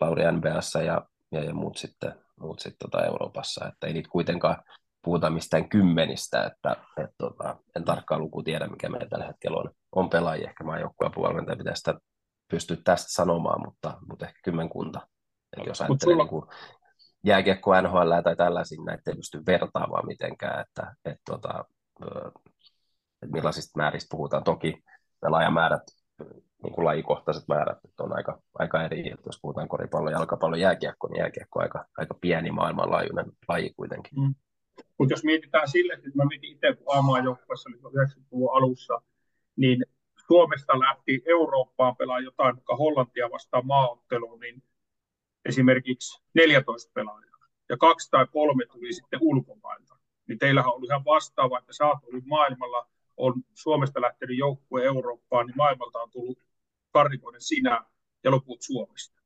Lauri NBS ja, ja, ja muut sitten, muut sitten tota Euroopassa, että ei niitä kuitenkaan puhuta mistään kymmenistä, että et, tota, en tarkkaan luku tiedä, mikä meillä tällä hetkellä on, on pelaajia, ehkä maajoukkueen puolelta pitäisi sitä pystyä tästä sanomaan, mutta, mutta ehkä kymmenkunta. Eli jos ajattelee sulla... niin kuin jääkiekko NHL tai tällaisiin, näitä ei pysty vertaamaan mitenkään, että et, tota, että millaisista määristä puhutaan. Toki pelaajamäärät, niin kuin lajikohtaiset määrät on aika, aika eri. Että jos puhutaan koripallo, jalkapallo, jääkiekko, niin jääkiekko on aika, aika pieni maailmanlaajuinen laji kuitenkin. Mm. Mutta jos mietitään sille, että mä mietin itse, kun aamaa joukkueessa oli 90-luvun alussa, niin Suomesta lähti Eurooppaan pelaa jotain, vaikka Hollantia vastaan maaotteluun, niin esimerkiksi 14 pelaajaa. Ja kaksi tai kolme tuli sitten ulkomailta. Niin teillähän ollut ihan vastaava, että sä oot maailmalla, on Suomesta lähtenyt joukkue Eurooppaan, niin maailmalta on tullut karikoinen sinä ja loput Suomesta.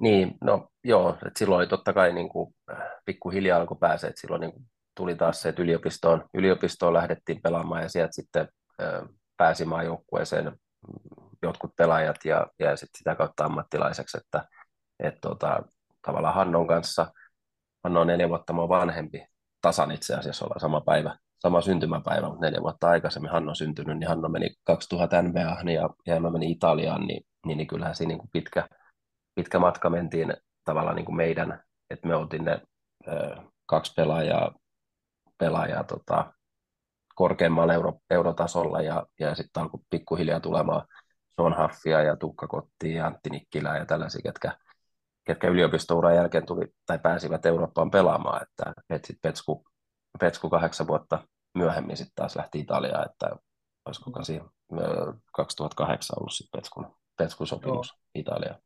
Niin, no joo, että silloin oli totta kai niin kuin, äh, pikkuhiljaa alkoi pääsee, että silloin niin kuin, tuli taas se, että yliopistoon, yliopistoon lähdettiin pelaamaan ja sieltä sitten äh, pääsi maajoukkueeseen jotkut pelaajat ja, ja sitten sitä kautta ammattilaiseksi, että et, tota, tavallaan Hannon kanssa, Hanno on neljä vuotta vanhempi, tasan itse asiassa olla sama päivä, sama syntymäpäivä, mutta neljä vuotta aikaisemmin Hanno on syntynyt, niin Hanno meni 2000 NBA ja, ja mä menin Italiaan, niin, niin, niin kyllähän siinä niin kuin pitkä, pitkä matka mentiin tavallaan niin kuin meidän, että me oltiin ne ö, kaksi pelaajaa, pelaajaa tota, korkeammalla euro, eurotasolla ja, ja sitten alkoi pikkuhiljaa tulemaan Sean Huffia ja Tukka Kottia ja Antti Nikkilää ja tällaisia, ketkä, ketkä yliopistouran jälkeen tuli tai pääsivät Eurooppaan pelaamaan, että, että sitten Petsku, Petsku kahdeksan vuotta myöhemmin sitten taas lähti Italiaan, että olisiko 2008 ollut sitten Petskun, Petskun sopimus Italiaan.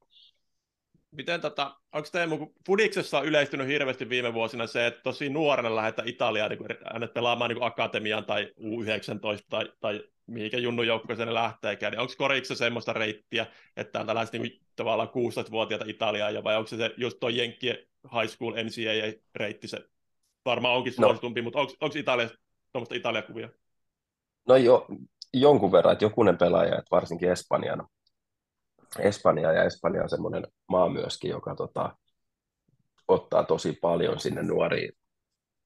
Miten tota, onko Teemu, kun Fudiksessa on yleistynyt hirveästi viime vuosina se, että tosi nuorena lähdetään Italiaan niin hänet pelaamaan niin akatemiaan tai U19 tai, tai mihinkä junnu joukkueeseen ne lähteekään, niin onko Koriksa semmoista reittiä, että täältä lähes niin tavallaan 16-vuotiaita Italiaan, ja vai onko se, se just tuo Jenkkien high school NCAA-reitti se varmaan onkin suositumpi, no. mutta onko, onko Italia, tuommoista Italia-kuvia? No jo, jonkun verran, että jokunen pelaaja, että varsinkin Espanjan, Espanja ja Espanja on semmoinen maa myöskin, joka tota, ottaa tosi paljon sinne nuoria,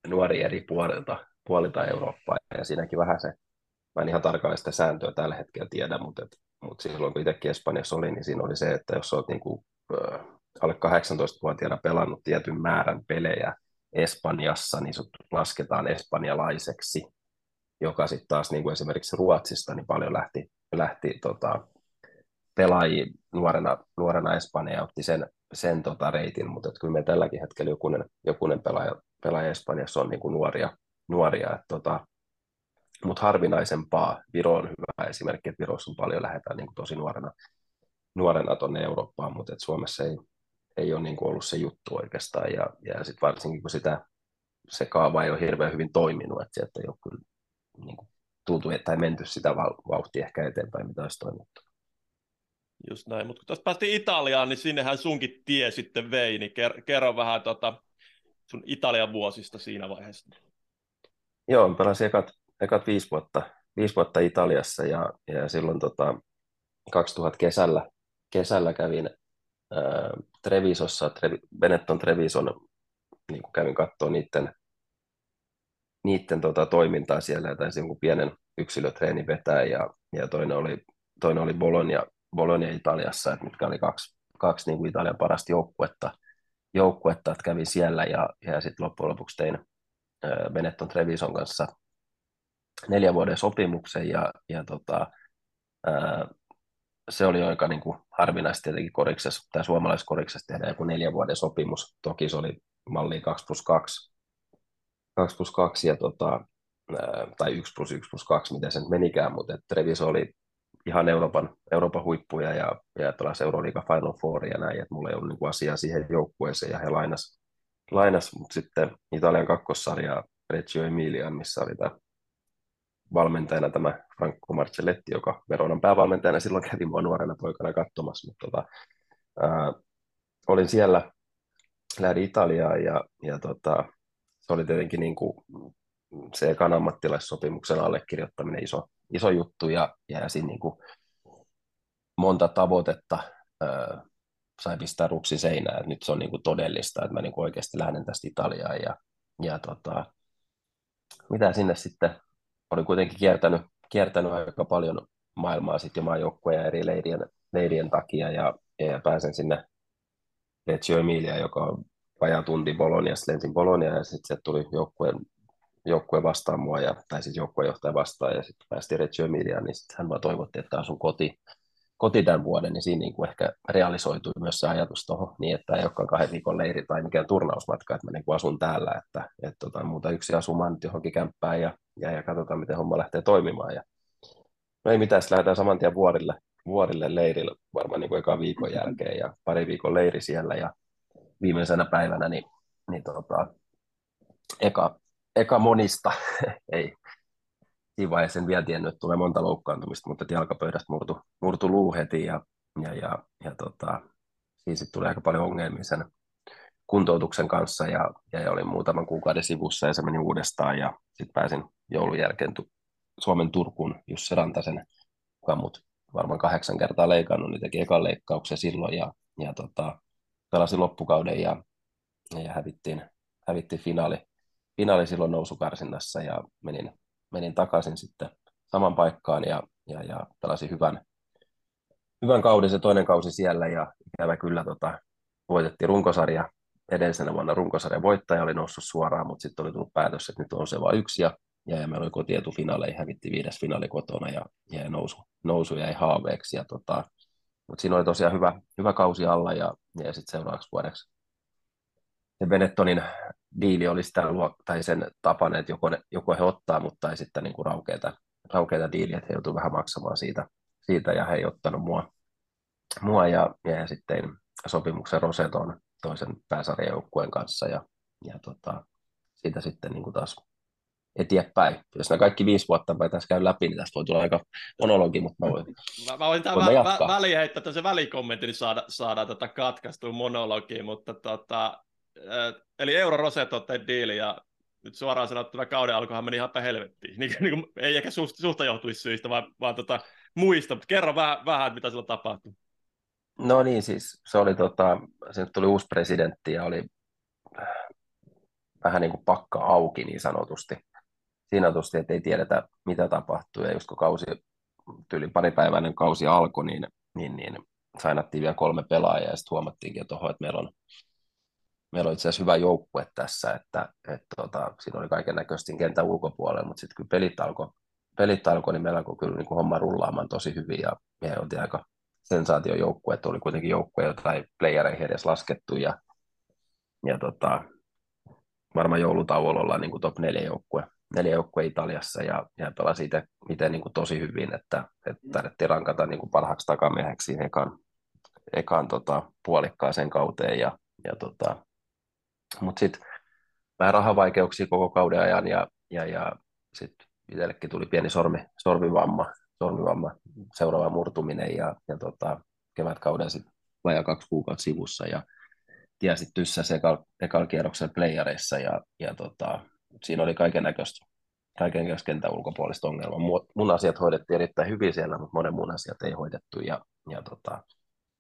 nuoria eri puolilta, puolilta Eurooppaa, ja siinäkin vähän se mä en ihan tarkalleen sitä sääntöä tällä hetkellä tiedä, mutta, et, mutta silloin kun itsekin Espanjassa oli, niin siinä oli se, että jos olet niin kuin, äh, alle 18-vuotiaana pelannut tietyn määrän pelejä Espanjassa, niin sut lasketaan espanjalaiseksi, joka sitten taas niin kuin esimerkiksi Ruotsista niin paljon lähti, lähti tota, pelaajia nuorena, nuorena Espanja otti sen, sen tota reitin, mutta kyllä me tälläkin hetkellä jokunen, jokunen pelaaja, pelaaja Espanjassa on niin kuin nuoria, nuoria että tota, mutta harvinaisempaa. Viro on hyvä esimerkki, että Virossa on paljon lähdetään niin kuin tosi nuorena, nuorena tuonne Eurooppaan, mutta et Suomessa ei, ei ole niin kuin ollut se juttu oikeastaan, ja, ja sitten varsinkin kun sitä, se kaava ei ole hirveän hyvin toiminut, että sieltä ei ole kyllä niin kuin tultu tai menty sitä vauhtia ehkä eteenpäin, mitä olisi toimittu. Just näin, mutta kun tuosta päästiin Italiaan, niin sinnehän sunkin tie sitten vei, niin kerro vähän tota, sun Italian vuosista siinä vaiheessa. Joo, pelasin ekat ekat viisi vuotta, viisi vuotta Italiassa ja, ja silloin tota, 2000 kesällä, kesällä kävin ää, Trevisossa, Trevi, Benetton Trevison, niin kuin kävin katsoa niiden, niiden tota, toimintaa siellä ja taisin pienen yksilötreeni vetää ja, ja toinen oli, toinen oli Bologna, Bologna Italiassa, että mitkä oli kaksi, kaksi niin kuin Italian parasta joukkuetta, joukkuetta, että kävin siellä ja, ja sitten loppujen lopuksi tein Benetton Trevison kanssa neljän vuoden sopimuksen ja, ja tota, ää, se oli aika niin kuin harvinaista tietenkin koriksessa, tai suomalaiskoriksessa tehdä joku neljän vuoden sopimus. Toki se oli malli 2 plus 2, 2 plus 2 ja tota, ää, tai 1 plus 1 plus 2, mitä sen menikään, mutta Treviso oli ihan Euroopan, Euroopan huippuja ja, ja pelasi Euroliiga Final Four ja näin, että mulla ei ollut niin kuin asiaa siihen joukkueeseen ja he lainas, lainas mut sitten Italian kakkossarja Reggio Emilia, missä oli tämä valmentajana tämä Franco Marcelletti, joka Veronan päävalmentajana silloin kävi mua nuorena poikana katsomassa, mutta tota, ää, olin siellä, lähdin Italiaan ja, ja tota, se oli tietenkin niin kuin se ekan ammattilaissopimuksen allekirjoittaminen iso, iso juttu ja, ja siinä niin kuin monta tavoitetta ää, sai pistää ruksi seinään, että nyt se on niin kuin todellista, että mä niin kuin oikeasti lähden tästä Italiaan ja, ja tota, mitä sinne sitten, oli kuitenkin kiertänyt, kiertänyt aika paljon maailmaa sitten jo maajoukkoja eri leirien, leirien takia ja, ja pääsen sinne Reggio Emilia, joka on vajaa tunti Boloniasta, lensin Bolonia ja sitten se tuli joukkueen, joukkue vastaan mua, ja, tai siis joukkuejohtaja vastaan ja sitten päästiin Reggio Emiliaan, niin sitten hän vaan toivotti, että tämä on sun koti, koti tämän vuoden, niin siinä niin kuin ehkä realisoitui myös se ajatus tuohon niin, että ei olekaan kahden viikon leiri tai mikään turnausmatka, että mä niin kuin asun täällä, että, että tota, muuta yksi asumaan nyt johonkin kämppään ja, ja, ja katsotaan, miten homma lähtee toimimaan. Ja, no ei mitään, sitten lähdetään saman tien vuorille, vuorille leirille varmaan niin kuin eka viikon jälkeen ja pari viikon leiri siellä ja viimeisenä päivänä niin, niin tota, eka, eka monista, ei, siinä vaiheessa en vielä tiennyt, että tulee monta loukkaantumista, mutta jalkapöydästä murtu, murtu luu heti ja, ja, ja, ja tota, siinä sitten tuli aika paljon ongelmia sen kuntoutuksen kanssa ja, ja olin muutaman kuukauden sivussa ja se meni uudestaan ja sitten pääsin joulun jälkeen tu- Suomen Turkuun Jussi Rantasen, joka mut varmaan kahdeksan kertaa leikannut, niin teki ekan leikkauksen silloin ja, ja tota, pelasin loppukauden ja, ja hävittiin, hävittiin finaali, finaali silloin nousukarsinnassa ja menin menin takaisin sitten saman paikkaan ja, ja, ja pelasin hyvän, hyvän kauden se toinen kausi siellä ja ikävä kyllä tota, voitettiin runkosarja edellisenä vuonna runkosarjan voittaja oli noussut suoraan, mutta sitten oli tullut päätös, että nyt on se vain yksi ja, ja, meillä oli kotietu finaaleihin, hävitti viides finaali kotona ja, ja nousu, nousu jäi haaveeksi. Ja tota, mutta siinä oli tosiaan hyvä, hyvä kausi alla ja, ja sitten seuraavaksi vuodeksi se Benettonin diili oli sitä luo, tai sen tapainen, että joko, ne, joko he ottaa, mutta ei sitten niin kuin raukeita, raukeita diiliä, että he joutuu vähän maksamaan siitä, siitä ja he ei ottanut mua, mua ja, ja sitten sopimuksen Roseton toisen pääsarjajoukkueen kanssa ja, ja tota, siitä sitten niin kuin taas eteenpäin. Jos nämä kaikki viisi vuotta mä tässä käyn läpi, niin tästä voi tulla aika monologi, mutta mä voin Mä, mä voin tämän vä- vä- väliin heittää se välikommentti, niin saada, saada tätä katkaistua monologia, mutta tota, eli Euro Roseto teit diili ja nyt suoraan sanottuna kauden alkuhan meni ihan helvettiin. Niin, niin kuin, ei ehkä susta, susta johtuisi syistä, vaan, vaan tota, muista, kerro vähän, vähän, mitä sillä tapahtui. No niin, siis se oli tota, se tuli uusi presidentti ja oli vähän niin kuin pakka auki niin sanotusti. Siinä tuosti, että ei tiedetä mitä tapahtuu ja just kun kausi, tyyli paripäiväinen kausi alkoi, niin, niin, niin sainattiin vielä kolme pelaajaa ja sitten huomattiinkin, että, oho, että meillä on meillä on itse asiassa hyvä joukkue tässä, että, että tota, siinä oli kaiken näköisesti kentän ulkopuolella, mutta sitten kun pelit alkoi, pelit alkoi, niin meillä alkoi kyllä niin kuin homma rullaamaan tosi hyvin ja me oltiin aika sensaatiojoukkue, että oli kuitenkin joukkue, jota ei playereihin edes laskettu ja, ja tota, varmaan joulutauolla ollaan niin kuin top 4 joukkue, neljä joukkue Italiassa ja, ja pelasi itse, itse niin kuin tosi hyvin, että, että tarvittiin rankata niin kuin parhaaksi takamieheksi ekan, ekan tota, puolikkaaseen kauteen ja, ja tota, mutta sitten vähän rahavaikeuksia koko kauden ajan ja, ja, ja sitten itsellekin tuli pieni sormi, sormivamma, sormivamma, seuraava murtuminen ja, ja tota, kevätkauden sitten vajaa kaksi kuukautta sivussa ja tiesit tyssä ekalla ekal kierroksen playereissa ja, ja tota, siinä oli kaiken näköistä kaiken kentän ulkopuolista ongelmaa. Mun asiat hoidettiin erittäin hyvin siellä, mutta monen mun asiat ei hoidettu ja, ja tota,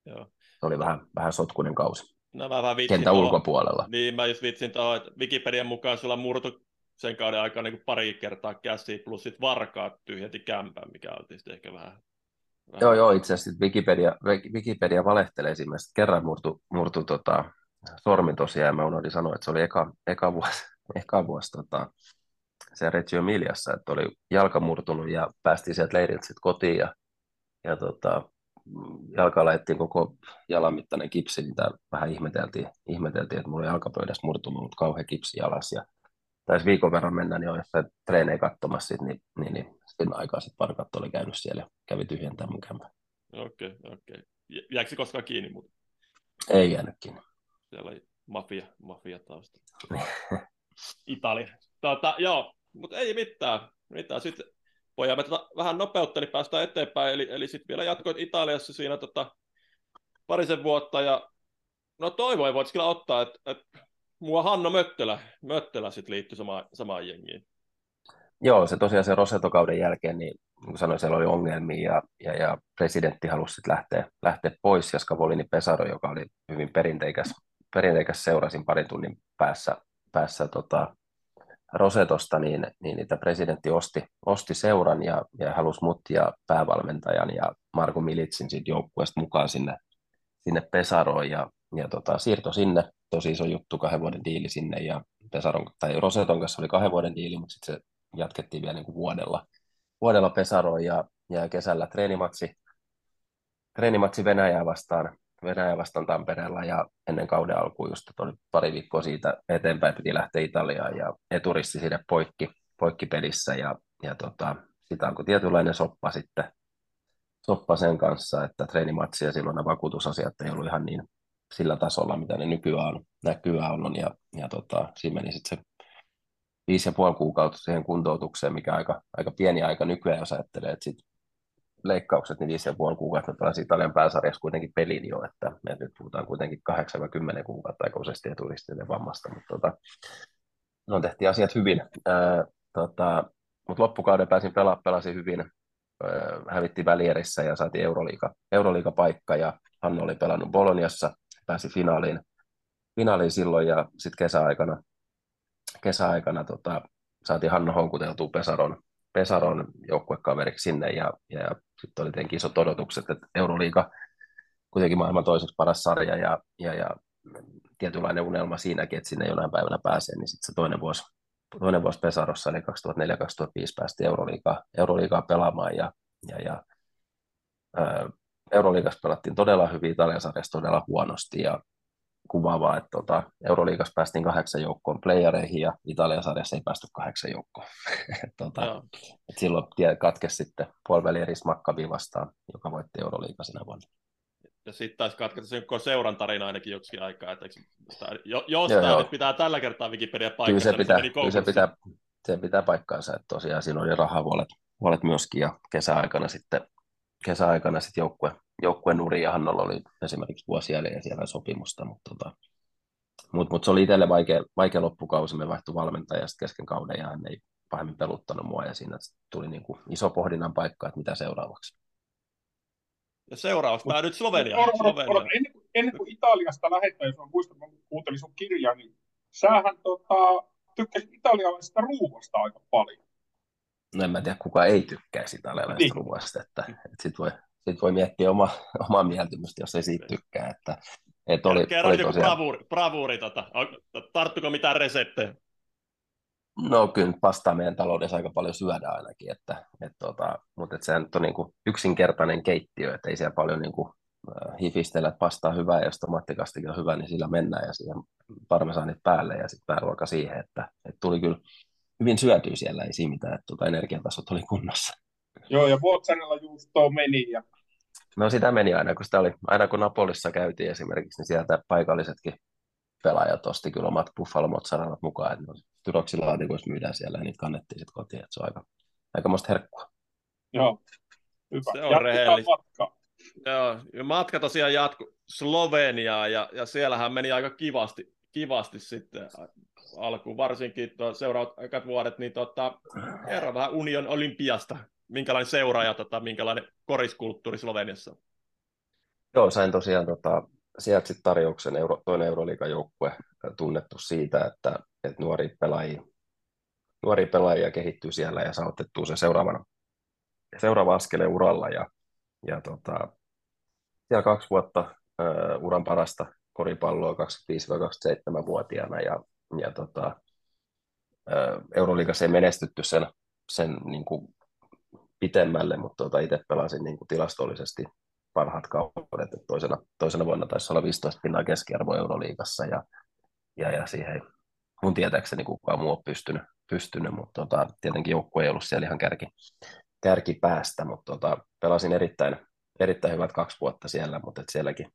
Joo. se oli vähän, vähän sotkunen kausi. No mä vähän vitsin kentän ulkopuolella. Niin, mä just vitsin tuohon, että Wikipedian mukaan sulla murtu sen kauden aikana niin pari kertaa käsi, plus sitten varkaat tyhjäti kämpän, mikä on tietysti ehkä vähän... vähän... Joo, joo, itse asiassa Wikipedia, Wikipedia valehtelee esimerkiksi, kerran murtu, murtu tota, sormi tosiaan, ja mä unohdin sanoa, että se oli eka, eka vuosi, eka vuosi tota, se Reggio Emiliassa, että oli jalka murtunut ja päästiin sieltä leiriltä sitten kotiin ja, ja tota, jalka laitettiin koko jalan mittainen kipsi, niin vähän ihmeteltiin, ihmeteltiin, että mulla oli jalkapöydässä murtunut, mutta kauhean kipsi jalas ja taisi viikon verran mennä, niin jossain treenejä katsomassa, sit, niin, niin, niin sitten aikaa sitten parkat oli käynyt siellä ja kävi tyhjentämään mun kämpää. Okei, okay, okei. Okay. Jääkö se koskaan kiinni? Mutta... Ei jäänyt kiinni. Siellä oli mafia, mafia tausta. Italia. Tota, joo, mutta ei mitään. mitään. Sitten pojamme tota, vähän nopeutta, niin päästään eteenpäin. Eli, eli sitten vielä jatkoit Italiassa siinä tota, parisen vuotta. Ja no toivoi voit kyllä ottaa, että et, mua Hanno Möttölä, Möttölä sitten liittyi sama, samaan jengiin. Joo, se tosiaan se Roseto-kauden jälkeen, niin kuin sanoin, siellä oli ongelmia ja, ja, ja presidentti halusi sitten lähteä, lähteä pois ja Scavolini Pesaro, joka oli hyvin perinteikäs, perinteikäs seurasin parin tunnin päässä, päässä tota, Rosetosta, niin, niin niitä presidentti osti, osti seuran ja, ja halusi mut ja päävalmentajan ja Marko Militsin siitä joukkueesta mukaan sinne, sinne Pesaroon ja, ja tota, siirto sinne, tosi iso juttu, kahden vuoden diili sinne ja Pesaron, tai Roseton kanssa oli kahden vuoden diili, mutta sitten se jatkettiin vielä niin kuin vuodella, vuodella Pesaroon ja, ja kesällä treenimatsi, treenimatsi Venäjää vastaan, Venäjä vastaan Tampereella ja ennen kauden alkuun just oli pari viikkoa siitä eteenpäin piti lähteä Italiaan ja eturisti sinne poikki, poikki pelissä ja, ja tota, sitä alkoi tietynlainen soppa sitten soppa sen kanssa, että treenimatsi ja silloin nämä vakuutusasiat ei ollut ihan niin sillä tasolla, mitä ne nykyään on, nykyään on ja, ja tota, siinä meni sitten se viisi ja puoli kuukautta siihen kuntoutukseen, mikä aika, aika pieni aika nykyään, jos ajattelee, että sit leikkaukset, niin viisi ja puoli kuukautta pelasi Italian pääsarjassa kuitenkin pelin jo, että me nyt puhutaan kuitenkin 8-10 kuukautta aika useasti eturistinen vammasta, mutta tota, no, tehtiin asiat hyvin. Ää, tota, mutta loppukauden pääsin pelaa, pelasin hyvin, ää, hävitti välierissä ja saatiin Euroliiga, Euroliiga-paikka ja Hanno oli pelannut Boloniassa, pääsi finaaliin, finaaliin silloin ja sitten kesäaikana, kesäaikana tota, saatiin Hanno houkuteltua Pesaron, Pesaron joukkuekaveriksi sinne ja, ja, sitten oli tietenkin isot odotukset, että Euroliiga kuitenkin maailman toiseksi paras sarja ja, ja, ja tietynlainen unelma siinäkin, että sinne jonain päivänä pääsee, niin sitten se toinen vuosi, toinen vuosi Pesarossa, eli 2004-2005 päästi Euroliigaa, Euroliigaa pelaamaan ja, ja, ja ää, Euroliigassa pelattiin todella hyvin, Italian sarjassa todella huonosti ja kuvaavaa, että tota, Euroliigassa päästiin kahdeksan joukkoon playereihin ja Italian sarjassa ei päästy kahdeksan joukkoon. tota, et silloin tie katkesi sitten puoliväli eri Makkabi vastaan, joka voitti Euroliiga sinä vuonna. Ja sitten taisi katketa sen koko seuran tarina ainakin joksikin aikaa, että jo, jostain joo, joo. pitää tällä kertaa Wikipedia paikkansa, kyllä se niin pitää, se, kyllä se pitää, se pitää paikkaansa, että tosiaan siinä oli rahavuolet vuolet myöskin ja kesäaikana sitten kesäaikana sitten joukkue, joukkueen Nuri ja Hannolla oli esimerkiksi vuosia ja siellä sopimusta, mutta tota, mut, mut se oli itselle vaikea, vaikea loppukausi, me vaihtui valmentaja kesken kauden ja hän ei pahemmin peluttanut mua ja siinä tuli niin kuin iso pohdinnan paikka, että mitä seuraavaksi. Ja seuraavaksi tämä nyt Slovenia. Slovenia. Ennen, kuin, ennen kuin Italiasta lähdetään, jos mä muistan, kun kuuntelin sun kirjaa, niin sähän tota, tykkäsit italialaisesta ruuasta aika paljon. No en mä tiedä, kuka ei tykkäisi italialaisesta niin. ruuasta, että, että sitten voi sit voi miettiä oma, omaa mieltymystä, jos ei siitä tykkää. Että, että oli, Kerro oli tosiaan... bravuuri, bravuuri tota. tarttuko mitään reseptejä? No kyllä pastaa meidän taloudessa aika paljon syödä ainakin, että, että tota, mutta että sehän on niin kuin yksinkertainen keittiö, että ei siellä paljon niin kuin, äh, hifistellä, että pastaa hyvää ja jos tomaattikastikin on hyvä, niin sillä mennään ja siihen parmesanit päälle ja sitten pääruoka siihen, että, että tuli kyllä hyvin syötyä siellä, ei siinä mitään, että tuota energiatasot oli kunnossa. Joo, ja mozzarella juustoa meni. Ja... No sitä meni aina, kun sitä oli, aina kun Napolissa käytiin esimerkiksi, niin sieltä paikallisetkin pelaajat osti kyllä omat buffalo mozzarellat mukaan, että tyroksilaatikoissa myydään siellä ja niitä kannettiin sitten kotiin, että se on aika, aika musta herkkua. Joo, hyvä. Se on rehellistä. Matka. Joo, ja matka tosiaan jatku Sloveniaan ja, ja siellähän meni aika kivasti, kivasti sitten alkuun, varsinkin seuraavat vuodet, niin tota, kerro vähän Union Olympiasta, minkälainen seuraaja, tota, minkälainen koriskulttuuri Sloveniassa on? Joo, sain tosiaan tota, sieltä sit tarjouksen euro, toinen Euroliigan-joukkue tunnettu siitä, että, että nuori pelaajia, nuori pelaajia kehittyy siellä ja saa otettua se seuraavana, seuraava askeleen uralla. Ja, ja tota, siellä kaksi vuotta uh, uran parasta koripalloa 25-27-vuotiaana ja, ja tota, Euroliigassa ei menestytty sen, sen niin kuin pitemmälle, mutta tota, itse pelasin niin kuin tilastollisesti parhaat kaudet. toisena, toisena vuonna taisi olla 15 pinnaa keskiarvo Euroliigassa ja, ja, ja siihen mun tietääkseni kukaan muu on pystynyt, pystynyt mutta tota, tietenkin joukkue ei ollut siellä ihan kärki, kärkipäästä, mutta tota, pelasin erittäin, erittäin hyvät kaksi vuotta siellä, mutta et sielläkin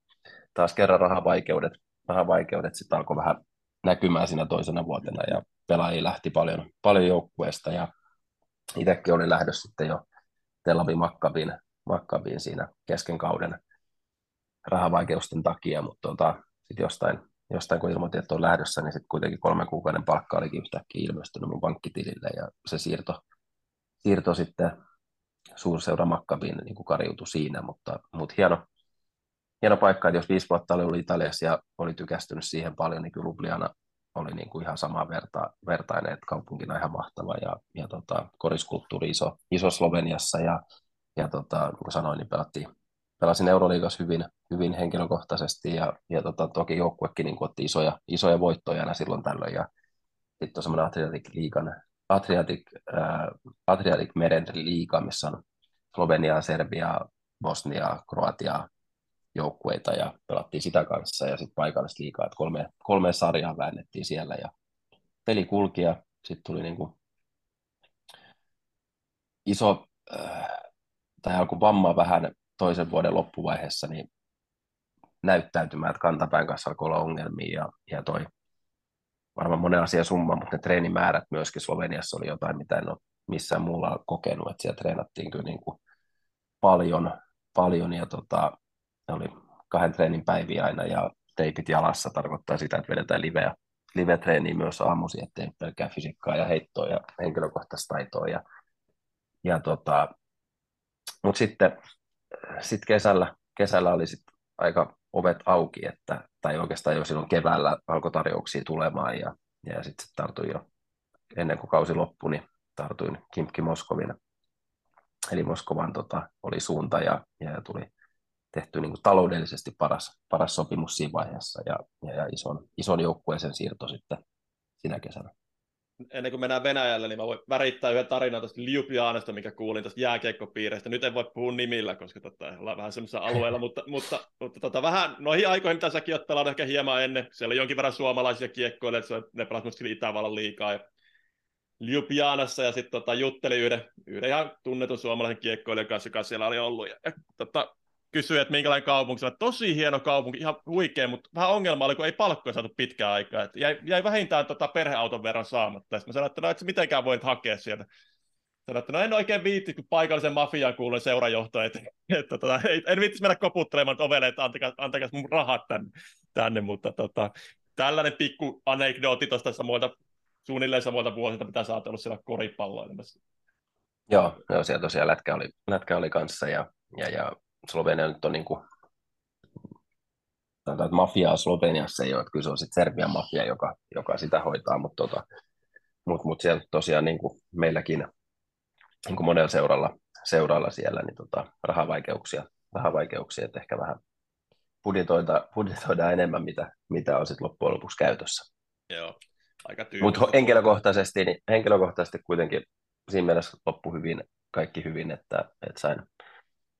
taas kerran rahavaikeudet, rahavaikeudet sitten alkoi vähän näkymään siinä toisena vuotena ja pelaajia lähti paljon, paljon joukkueesta ja itsekin olin lähdössä sitten jo Tel Aviv Makkabin, Makkabin siinä kesken kauden rahavaikeusten takia, mutta tota, sitten jostain, jostain kun ilmoitin, että on lähdössä, niin sitten kuitenkin kolmen kuukauden palkka olikin yhtäkkiä ilmestynyt mun pankkitilille ja se siirto, siirto sitten suurseura Makkabiin niin kuin kariutui siinä, mutta, mutta hieno, hieno paikka, että jos viisi vuotta oli ollut Italiassa ja oli tykästynyt siihen paljon, niin kyllä Ljubljana oli niin kuin ihan sama verta, vertainen, että kaupunkina ihan mahtava ja, ja tota, koriskulttuuri iso, iso Sloveniassa ja, ja tota, niin kuin sanoin, niin pelattiin, pelasin Euroliigassa hyvin, hyvin henkilökohtaisesti ja, ja tota, toki joukkuekin niin otti isoja, isoja voittoja aina silloin tällöin ja sitten on semmoinen Adriatic Liigan, Adriatic, äh, Adriatic Meren liiga, missä on Slovenia, Serbia, Bosnia, Kroatia, joukkueita ja pelattiin sitä kanssa ja sitten paikallista liikaa, että kolme, kolme sarjaa väännettiin siellä ja peli kulki ja sitten tuli niinku iso, äh, tai alkoi vamma vähän toisen vuoden loppuvaiheessa, niin näyttäytymään, että kantapään kanssa alkoi olla ongelmia ja, ja toi varmaan monen asian summa, mutta ne treenimäärät myöskin Sloveniassa oli jotain, mitä en ole missään muulla kokenut, että siellä treenattiin kyllä niin kuin paljon, paljon ja tota, ne oli kahden treenin päiviä aina ja teipit jalassa tarkoittaa sitä, että vedetään liveä, live-treeniä myös aamuisin, ettei pelkää fysiikkaa ja heittoa ja henkilökohtaista taitoa. Ja, ja tota, mutta sitten sit kesällä, kesällä oli sit aika ovet auki, että, tai oikeastaan jo silloin keväällä alkoi tarjouksia tulemaan ja, ja sitten sit tartuin jo ennen kuin kausi loppui, niin tartuin Kimki Moskovin. Eli Moskovan tota, oli suunta ja, ja tuli tehty niin kuin taloudellisesti paras, paras sopimus siinä vaiheessa ja, ja, ja ison, ison joukkueeseen siirto sitten sinä kesänä. Ennen kuin mennään Venäjälle, niin mä voin värittää yhden tarinan tuosta Ljubljanasta, mikä kuulin tuosta jääkiekkopiireistä. Nyt en voi puhua nimillä, koska tota, ollaan vähän semmoisella alueella, mutta, mutta, mutta tota, vähän noihin aikoihin, mitä säkin olet pelannut ehkä hieman ennen, siellä on jonkin verran suomalaisia kiekkoille, että ne pelasivat Itävallan liikaa. Ja Ljubljanassa ja sitten tota, juttelin yhden, yhden ihan tunnetun suomalaisen kiekkoilijan kanssa, joka siellä oli ollut. Ja, ja tota, kysyi, että minkälainen kaupunki se. Tosi hieno kaupunki, ihan huikea, mutta vähän ongelma oli, kun ei palkkoja saatu pitkään aikaa. Että jäi, jäi vähintään tota perheauton verran saamatta. Sitten mä sanoin, että no, et mitenkään voit hakea sieltä. Sanoin, että no en oikein viitti, kun paikallisen mafiaan kuulun seurajohto, että, että tota, en viittisi mennä koputtelemaan ovelle, että antakaa, antakaa mun rahat tänne, tänne mutta tota, tällainen pikku anekdooti tuosta samoilta, suunnilleen samoilta vuosilta, mitä sä oot siellä koripalloilemassa. Joo, joo, siellä tosiaan lätkä oli, lätkä oli kanssa ja, ja, ja Slovenia nyt on niin kuin, että mafiaa Sloveniassa ei ole, että kyllä se on sitten Serbian mafia, joka, joka sitä hoitaa, mutta tota, mut, mut siellä tosiaan niin kuin meilläkin niin kuin monella seuralla, seuralla siellä niin tota, rahavaikeuksia, rahavaikeuksia, että ehkä vähän budjetoida, budjetoida enemmän, mitä, mitä on sitten loppujen lopuksi käytössä. Joo, aika Mutta henkilökohtaisesti, niin henkilökohtaisesti kuitenkin siinä mielessä loppu hyvin, kaikki hyvin, että, että sain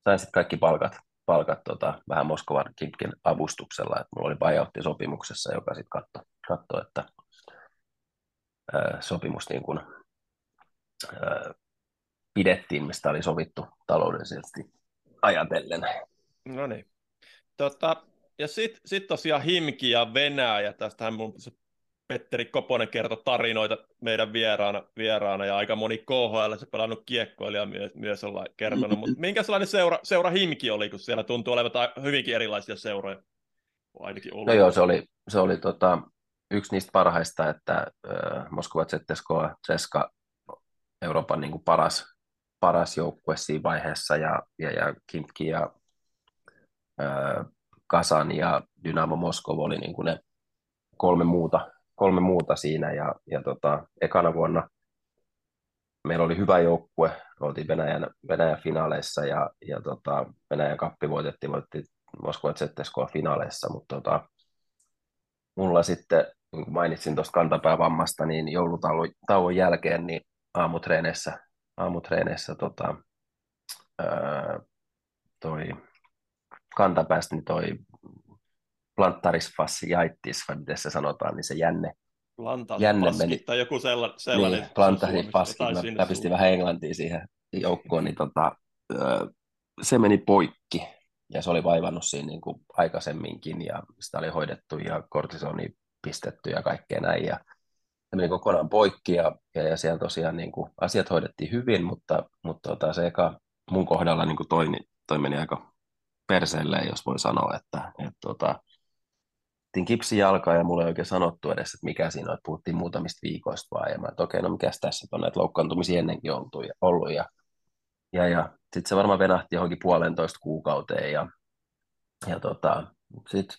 sain sitten kaikki palkat, palkat tota, vähän Moskovan Kimpkin avustuksella, että mulla oli buyoutti sopimuksessa, joka sitten katsoi, katso, että ää, sopimus niin kun, ää, pidettiin, mistä oli sovittu taloudellisesti ajatellen. No niin. Tota, ja sitten sit tosiaan Himki ja Venäjä, tästähän mun Petteri Koponen kertoi tarinoita meidän vieraana, vieraana ja aika moni KHL se pelannut kiekkoilija myös, myös ollaan kertonut, mutta minkä sellainen seura, seura Himki oli, kun siellä tuntuu olevan hyvinkin erilaisia seuroja? Ainakin ollut. No joo, se oli, se oli tota, yksi niistä parhaista, että äh, Moskova ZSK Ceska Euroopan niin kuin paras, paras joukkue siinä vaiheessa ja, ja, ja Kimki ja äh, Kasan ja Dynamo Moskova oli niin kuin ne kolme muuta kolme muuta siinä ja, ja tota, ekana vuonna meillä oli hyvä joukkue, oltiin Venäjän, Venäjän finaaleissa ja, ja tota, Venäjän kappi voitettiin, voitettiin Moskova ZSK finaaleissa, mutta tota, mulla sitten niin kuin mainitsin tuosta kantapäävammasta, niin joulutauon jälkeen niin aamutreeneissä, aamutreeneissä tota, ää, toi kantapäästä, niin toi plantaris fasciitis, vai miten se sanotaan, niin se jänne, jänne meni. tai joku sella, sellainen. Niin, plantaris fasciitis, mä pistin vähän englantia siihen joukkoon, niin tota, se meni poikki, ja se oli vaivannut siinä niin kuin aikaisemminkin, ja sitä oli hoidettu, ja kortisoni pistetty ja kaikkea näin, ja se meni kokonaan poikki, ja, ja, ja siellä tosiaan niin kuin, asiat hoidettiin hyvin, mutta, mutta tota, se eka mun kohdalla niin kuin toi, toi meni aika perseelle, jos voi sanoa, että et, tota, kipsi jalkaa ja mulle ei oikein sanottu edes, että mikä siinä on, että puhuttiin muutamista viikoista vaan, ja mä että okei, no mikäs tässä on näitä loukkaantumisia ennenkin ja, ollut, ja, ja, ja sitten se varmaan venahti johonkin puolentoista kuukauteen, ja, ja tota, sitten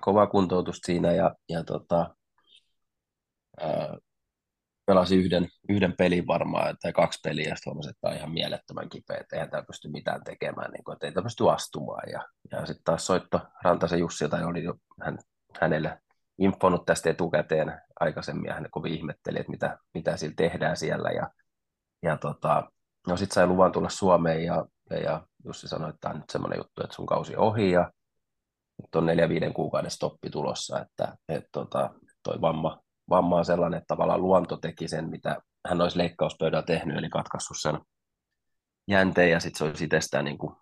kova kuntoutus siinä, ja, ja tota, ää, pelasi yhden, yhden pelin varmaan, tai kaksi peliä, ja sitten että on ihan mielettömän kipeä, että eihän tämä pysty mitään tekemään, niin kuin, että ei tämä pysty astumaan. Ja, ja sitten taas soitto Rantasen Jussilta, oli jo hän, hänelle infonut tästä etukäteen aikaisemmin, ja hän kovin ihmetteli, että mitä, mitä sillä tehdään siellä, ja, ja tota, no sitten sai luvan tulla Suomeen, ja, ja, ja Jussi sanoi, että tämä on nyt semmoinen juttu, että sun kausi ohi, ja nyt on neljä viiden kuukauden stoppi tulossa, että et, tota, toi vamma, vamma on sellainen, että tavallaan luonto teki sen, mitä hän olisi leikkauspöydällä tehnyt, eli katkaissut sen jänteen ja sitten se olisi itsestään niin kuin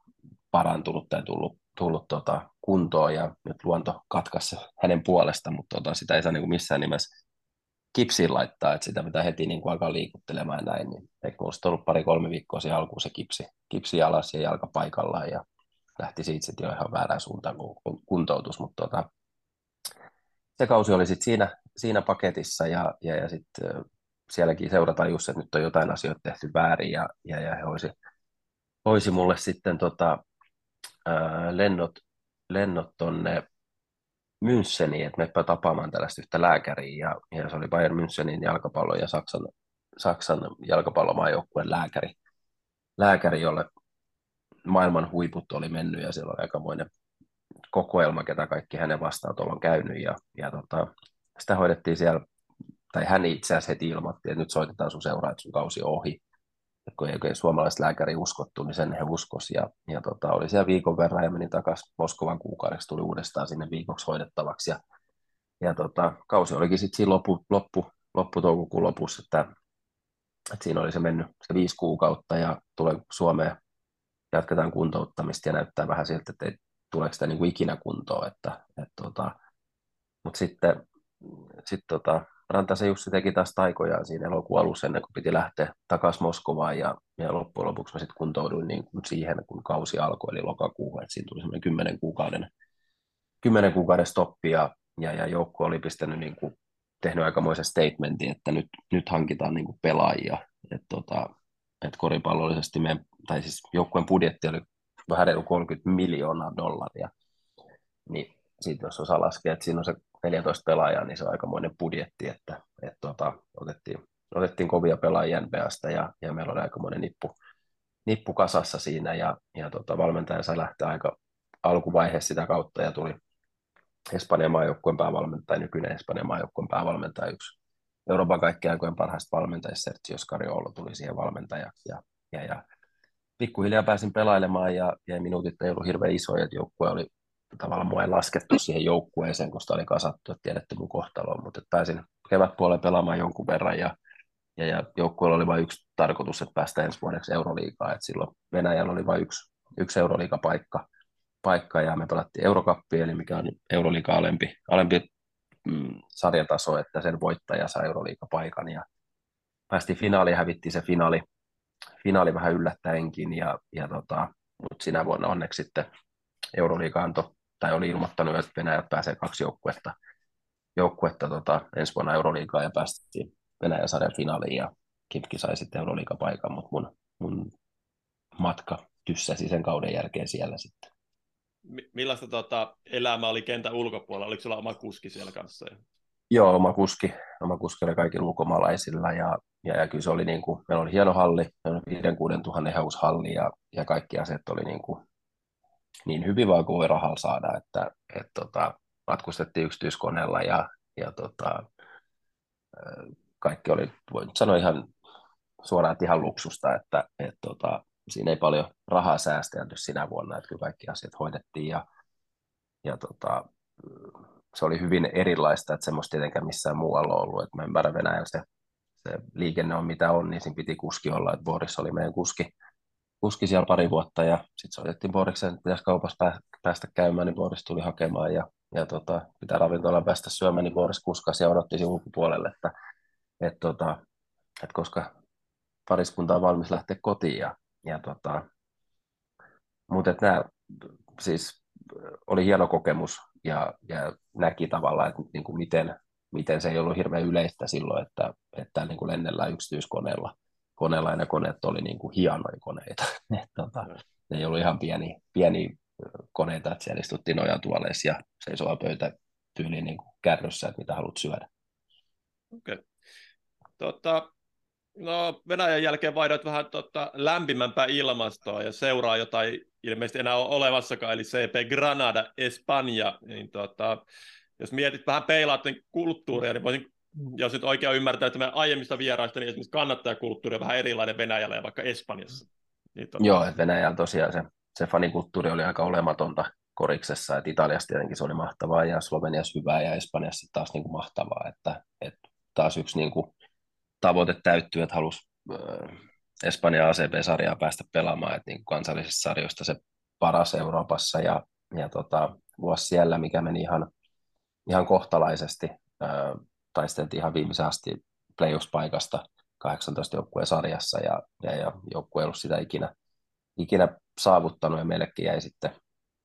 parantunut tai tullut, tullut tota, kuntoon ja nyt luonto katkaisi hänen puolesta, mutta tota, sitä ei saa niin kuin missään nimessä kipsiin laittaa, että sitä pitää heti niin kuin alkaa liikuttelemaan näin, niin eikö olisi ollut pari-kolme viikkoa siihen alkuun se kipsi, kipsi alas ja jalka paikallaan ja lähti siitä sitten jo ihan väärään suuntaan kun kuntoutus, mutta tota, se kausi oli sitten siinä, siinä paketissa ja, ja, ja sitten sielläkin seurataan just, että nyt on jotain asioita tehty väärin ja, ja, ja he olisi, olisi mulle sitten tota, ää, lennot, lennot tonne Müncheniin, että meppä tapaamaan tällaista yhtä lääkäriä ja, ja se oli Bayern Münchenin jalkapallo ja Saksan, Saksan jalkapallomaajoukkueen lääkäri, lääkäri, jolle maailman huiput oli mennyt ja siellä oli aikamoinen kokoelma, ketä kaikki hänen vastaan on käynyt ja, ja tota, sitä hoidettiin siellä, tai hän itse asiassa heti ilmoitti, että nyt soitetaan sun seuraa, että sun kausi ohi. Ja kun ei oikein suomalaiset lääkäri uskottu, niin sen he uskos ja, ja tota, oli siellä viikon verran ja meni takaisin Moskovan kuukaudeksi, tuli uudestaan sinne viikoksi hoidettavaksi ja, ja tota, kausi olikin sitten siinä loppu, loppu, loppu toukokuun lopussa, että, että siinä oli se mennyt se viisi kuukautta ja tulee Suomeen jatketaan kuntouttamista ja näyttää vähän siltä, että ei tuleeko sitä niin kuin ikinä kuntoon. Että, et, tota, mutta sitten sit, tota, Rantasen Jussi teki taas taikojaan siinä elokuun alussa ennen kuin piti lähteä takaisin Moskovaan ja, ja loppujen lopuksi mä sitten kuntouduin niin kuin siihen, kun kausi alkoi, eli lokakuuhun, että siinä tuli semmoinen kymmenen kuukauden, kymmenen kuukauden stoppi ja, ja, ja joukko oli pistänyt niin kuin, tehnyt aikamoisen statementin, että nyt, nyt hankitaan niin kuin pelaajia. Et, tota, et koripallollisesti meidän, tai siis joukkueen budjetti oli vähän reilu 30 miljoonaa dollaria. Niin siitä jos osaa laskea, että siinä on se 14 pelaajaa, niin se on aikamoinen budjetti, että, että tuota, otettiin, otettiin kovia pelaajia NBAsta ja, ja meillä oli aikamoinen nippu, nippu kasassa siinä ja, ja tuota, valmentaja sai lähteä aika alkuvaiheessa sitä kautta ja tuli Espanjan maajoukkueen päävalmentaja, nykyinen Espanjan maajoukkueen päävalmentaja, yksi Euroopan kaikkien aikojen parhaista valmentajista, Sergio Scariolo tuli siihen valmentajaksi ja, ja, ja pikkuhiljaa pääsin pelailemaan ja, ja minuutit ei ollut hirveän isoja, että joukkue oli tavallaan mua ei laskettu siihen joukkueeseen, kun sitä oli kasattu, että tiedätte mun kohtaloon, mutta pääsin kevätpuoleen pelaamaan jonkun verran ja, ja, ja joukkueella oli vain yksi tarkoitus, että päästä ensi vuodeksi Euroliigaa, että silloin Venäjällä oli vain yksi, yksi Euroliigapaikka paikka, ja me pelattiin Eurokappi, eli mikä on Euroliiga alempi, alempi mm, sarjataso, että sen voittaja sai Euroliigapaikan ja päästiin finaaliin, hävittiin se finaali, finaali vähän yllättäenkin, ja, ja tota, mutta sinä vuonna onneksi sitten Euroliiga antoi, tai oli ilmoittanut, että Venäjä pääsee kaksi joukkuetta, joukkuetta tota, ensi vuonna Euroliigaa ja päästiin Venäjän sarjan finaaliin ja Kipki sai sitten Euroliigapaikan, mutta mun, mun matka tyssäsi sen kauden jälkeen siellä sitten. Millaista tota, elämä oli kentän ulkopuolella? Oliko sulla oma kuski siellä kanssa? Joo, oma kuski. Oma kuski oli kaikilla ulkomaalaisilla ja, ja, ja kyllä se oli niin kuin, meillä oli hieno halli, meillä oli 5 tuhannen heushalli ja, ja kaikki asiat oli niin, kuin, niin hyvin vaan kuin rahalla saada, että et, tota, matkustettiin yksityiskoneella ja, ja tota, kaikki oli, voin sanoa ihan suoraan, että ihan luksusta, että et, tota, siinä ei paljon rahaa säästelty sinä vuonna, että kyllä kaikki asiat hoidettiin ja, ja tota, se oli hyvin erilaista, että semmoista tietenkään missään muualla ollut, että mä ymmärrän Venäjällä se, se liikenne on mitä on, niin siinä piti kuski olla, että Boris oli meidän kuski, kuski siellä pari vuotta ja sitten soitettiin Borikseen, että pitäisi kaupassa päästä käymään, niin Boris tuli hakemaan ja, ja tota, pitää ravintolaan päästä syömään, niin Boris kuskasi ja odotti siinä ulkopuolelle, että, et, tota, et koska pariskunta on valmis lähteä kotiin ja, ja tota, mutta nämä siis oli hieno kokemus ja, ja näki tavallaan, että niin kuin miten, miten se ei ollut hirveän yleistä silloin, että, että niin kuin lennellään yksityiskoneella koneella ja ne koneet oli niin kuin hienoja koneita. Et, tota, ne ei ollut ihan pieni, pieni koneita, että siellä istuttiin nojatuoleissa ja seisova pöytä tyyliin niin kuin kärryssä, että mitä haluat syödä. Okei. Okay. Tota, no, Venäjän jälkeen vaihdoit vähän tota, lämpimämpää ilmastoa ja seuraa jotain ilmeisesti enää ole olemassakaan, eli CP Granada Espanja. Niin tota, jos mietit vähän peilaatten kulttuuria, niin voisin jos nyt oikein ymmärtää, että meidän aiemmista vieraista, niin esimerkiksi kannattajakulttuuri on vähän erilainen Venäjällä ja vaikka Espanjassa. Niin tota... Joo, että Venäjällä tosiaan se, se fanikulttuuri oli aika olematonta koriksessa, että Italiassa tietenkin se oli mahtavaa ja Sloveniassa hyvää ja Espanjassa taas niin kuin mahtavaa, että, että taas yksi niin kuin tavoite täyttyy, että halusi äh, Espanjan ACP-sarjaa päästä pelaamaan, että niin kansallisista sarjoista se paras Euroopassa ja, ja tota, vuosi siellä, mikä meni ihan, ihan kohtalaisesti. Äh, taisteltiin ihan viimeisen asti playoffs-paikasta 18 joukkueen sarjassa ja, ja, ja joukkue ei ollut sitä ikinä, ikinä saavuttanut ja meillekin jäi sitten,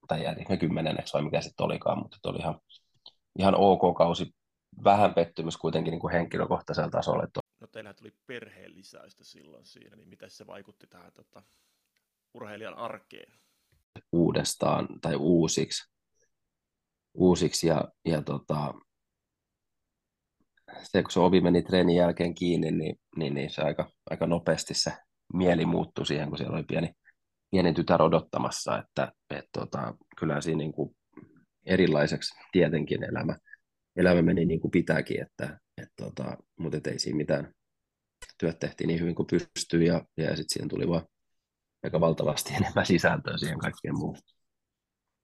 tai jäi ne kymmenenneksi vai mikä sitten olikaan, mutta oli ihan, ihan ok kausi. Vähän pettymys kuitenkin niin kuin henkilökohtaisella tasolla. No teillä tuli perheen lisäystä silloin siinä, niin miten se vaikutti tähän tota, urheilijan arkeen? Uudestaan tai uusiksi, uusiksi ja, ja tota, se, kun se ovi meni treenin jälkeen kiinni, niin, niin, niin se aika, aika nopeasti se mieli muuttui siihen, kun siellä oli pieni, pieni tytär odottamassa, että et, tota, kyllä siinä niin kuin erilaiseksi tietenkin elämä, elämä meni niin kuin pitääkin, että, et, tota, mutta ei siinä mitään. Työt tehtiin niin hyvin kuin pystyy ja, ja sitten siihen tuli vaan aika valtavasti enemmän sisältöä siihen kaikkeen muuhun.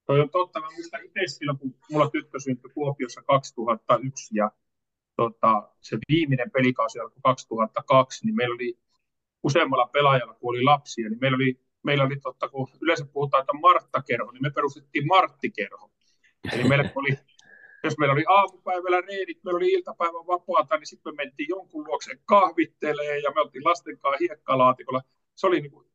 Toi on totta. Mä muistan itse silloin, kun mulla tyttö syntyi Kuopiossa 2001 ja tota, se viimeinen pelikausi alkoi 2002, niin meillä oli useammalla pelaajalla, kun oli lapsia, niin meillä oli, meillä oli totta, kun yleensä puhutaan, että Martta-kerho, niin me perustettiin Martti-kerho. Eli meillä oli, jos meillä oli aamupäivällä reenit, meillä oli iltapäivän vapaata, niin sitten me mentiin jonkun luokse kahvittelee ja me oltiin lasten kanssa hiekkalaatikolla. Se oli, niin kuin,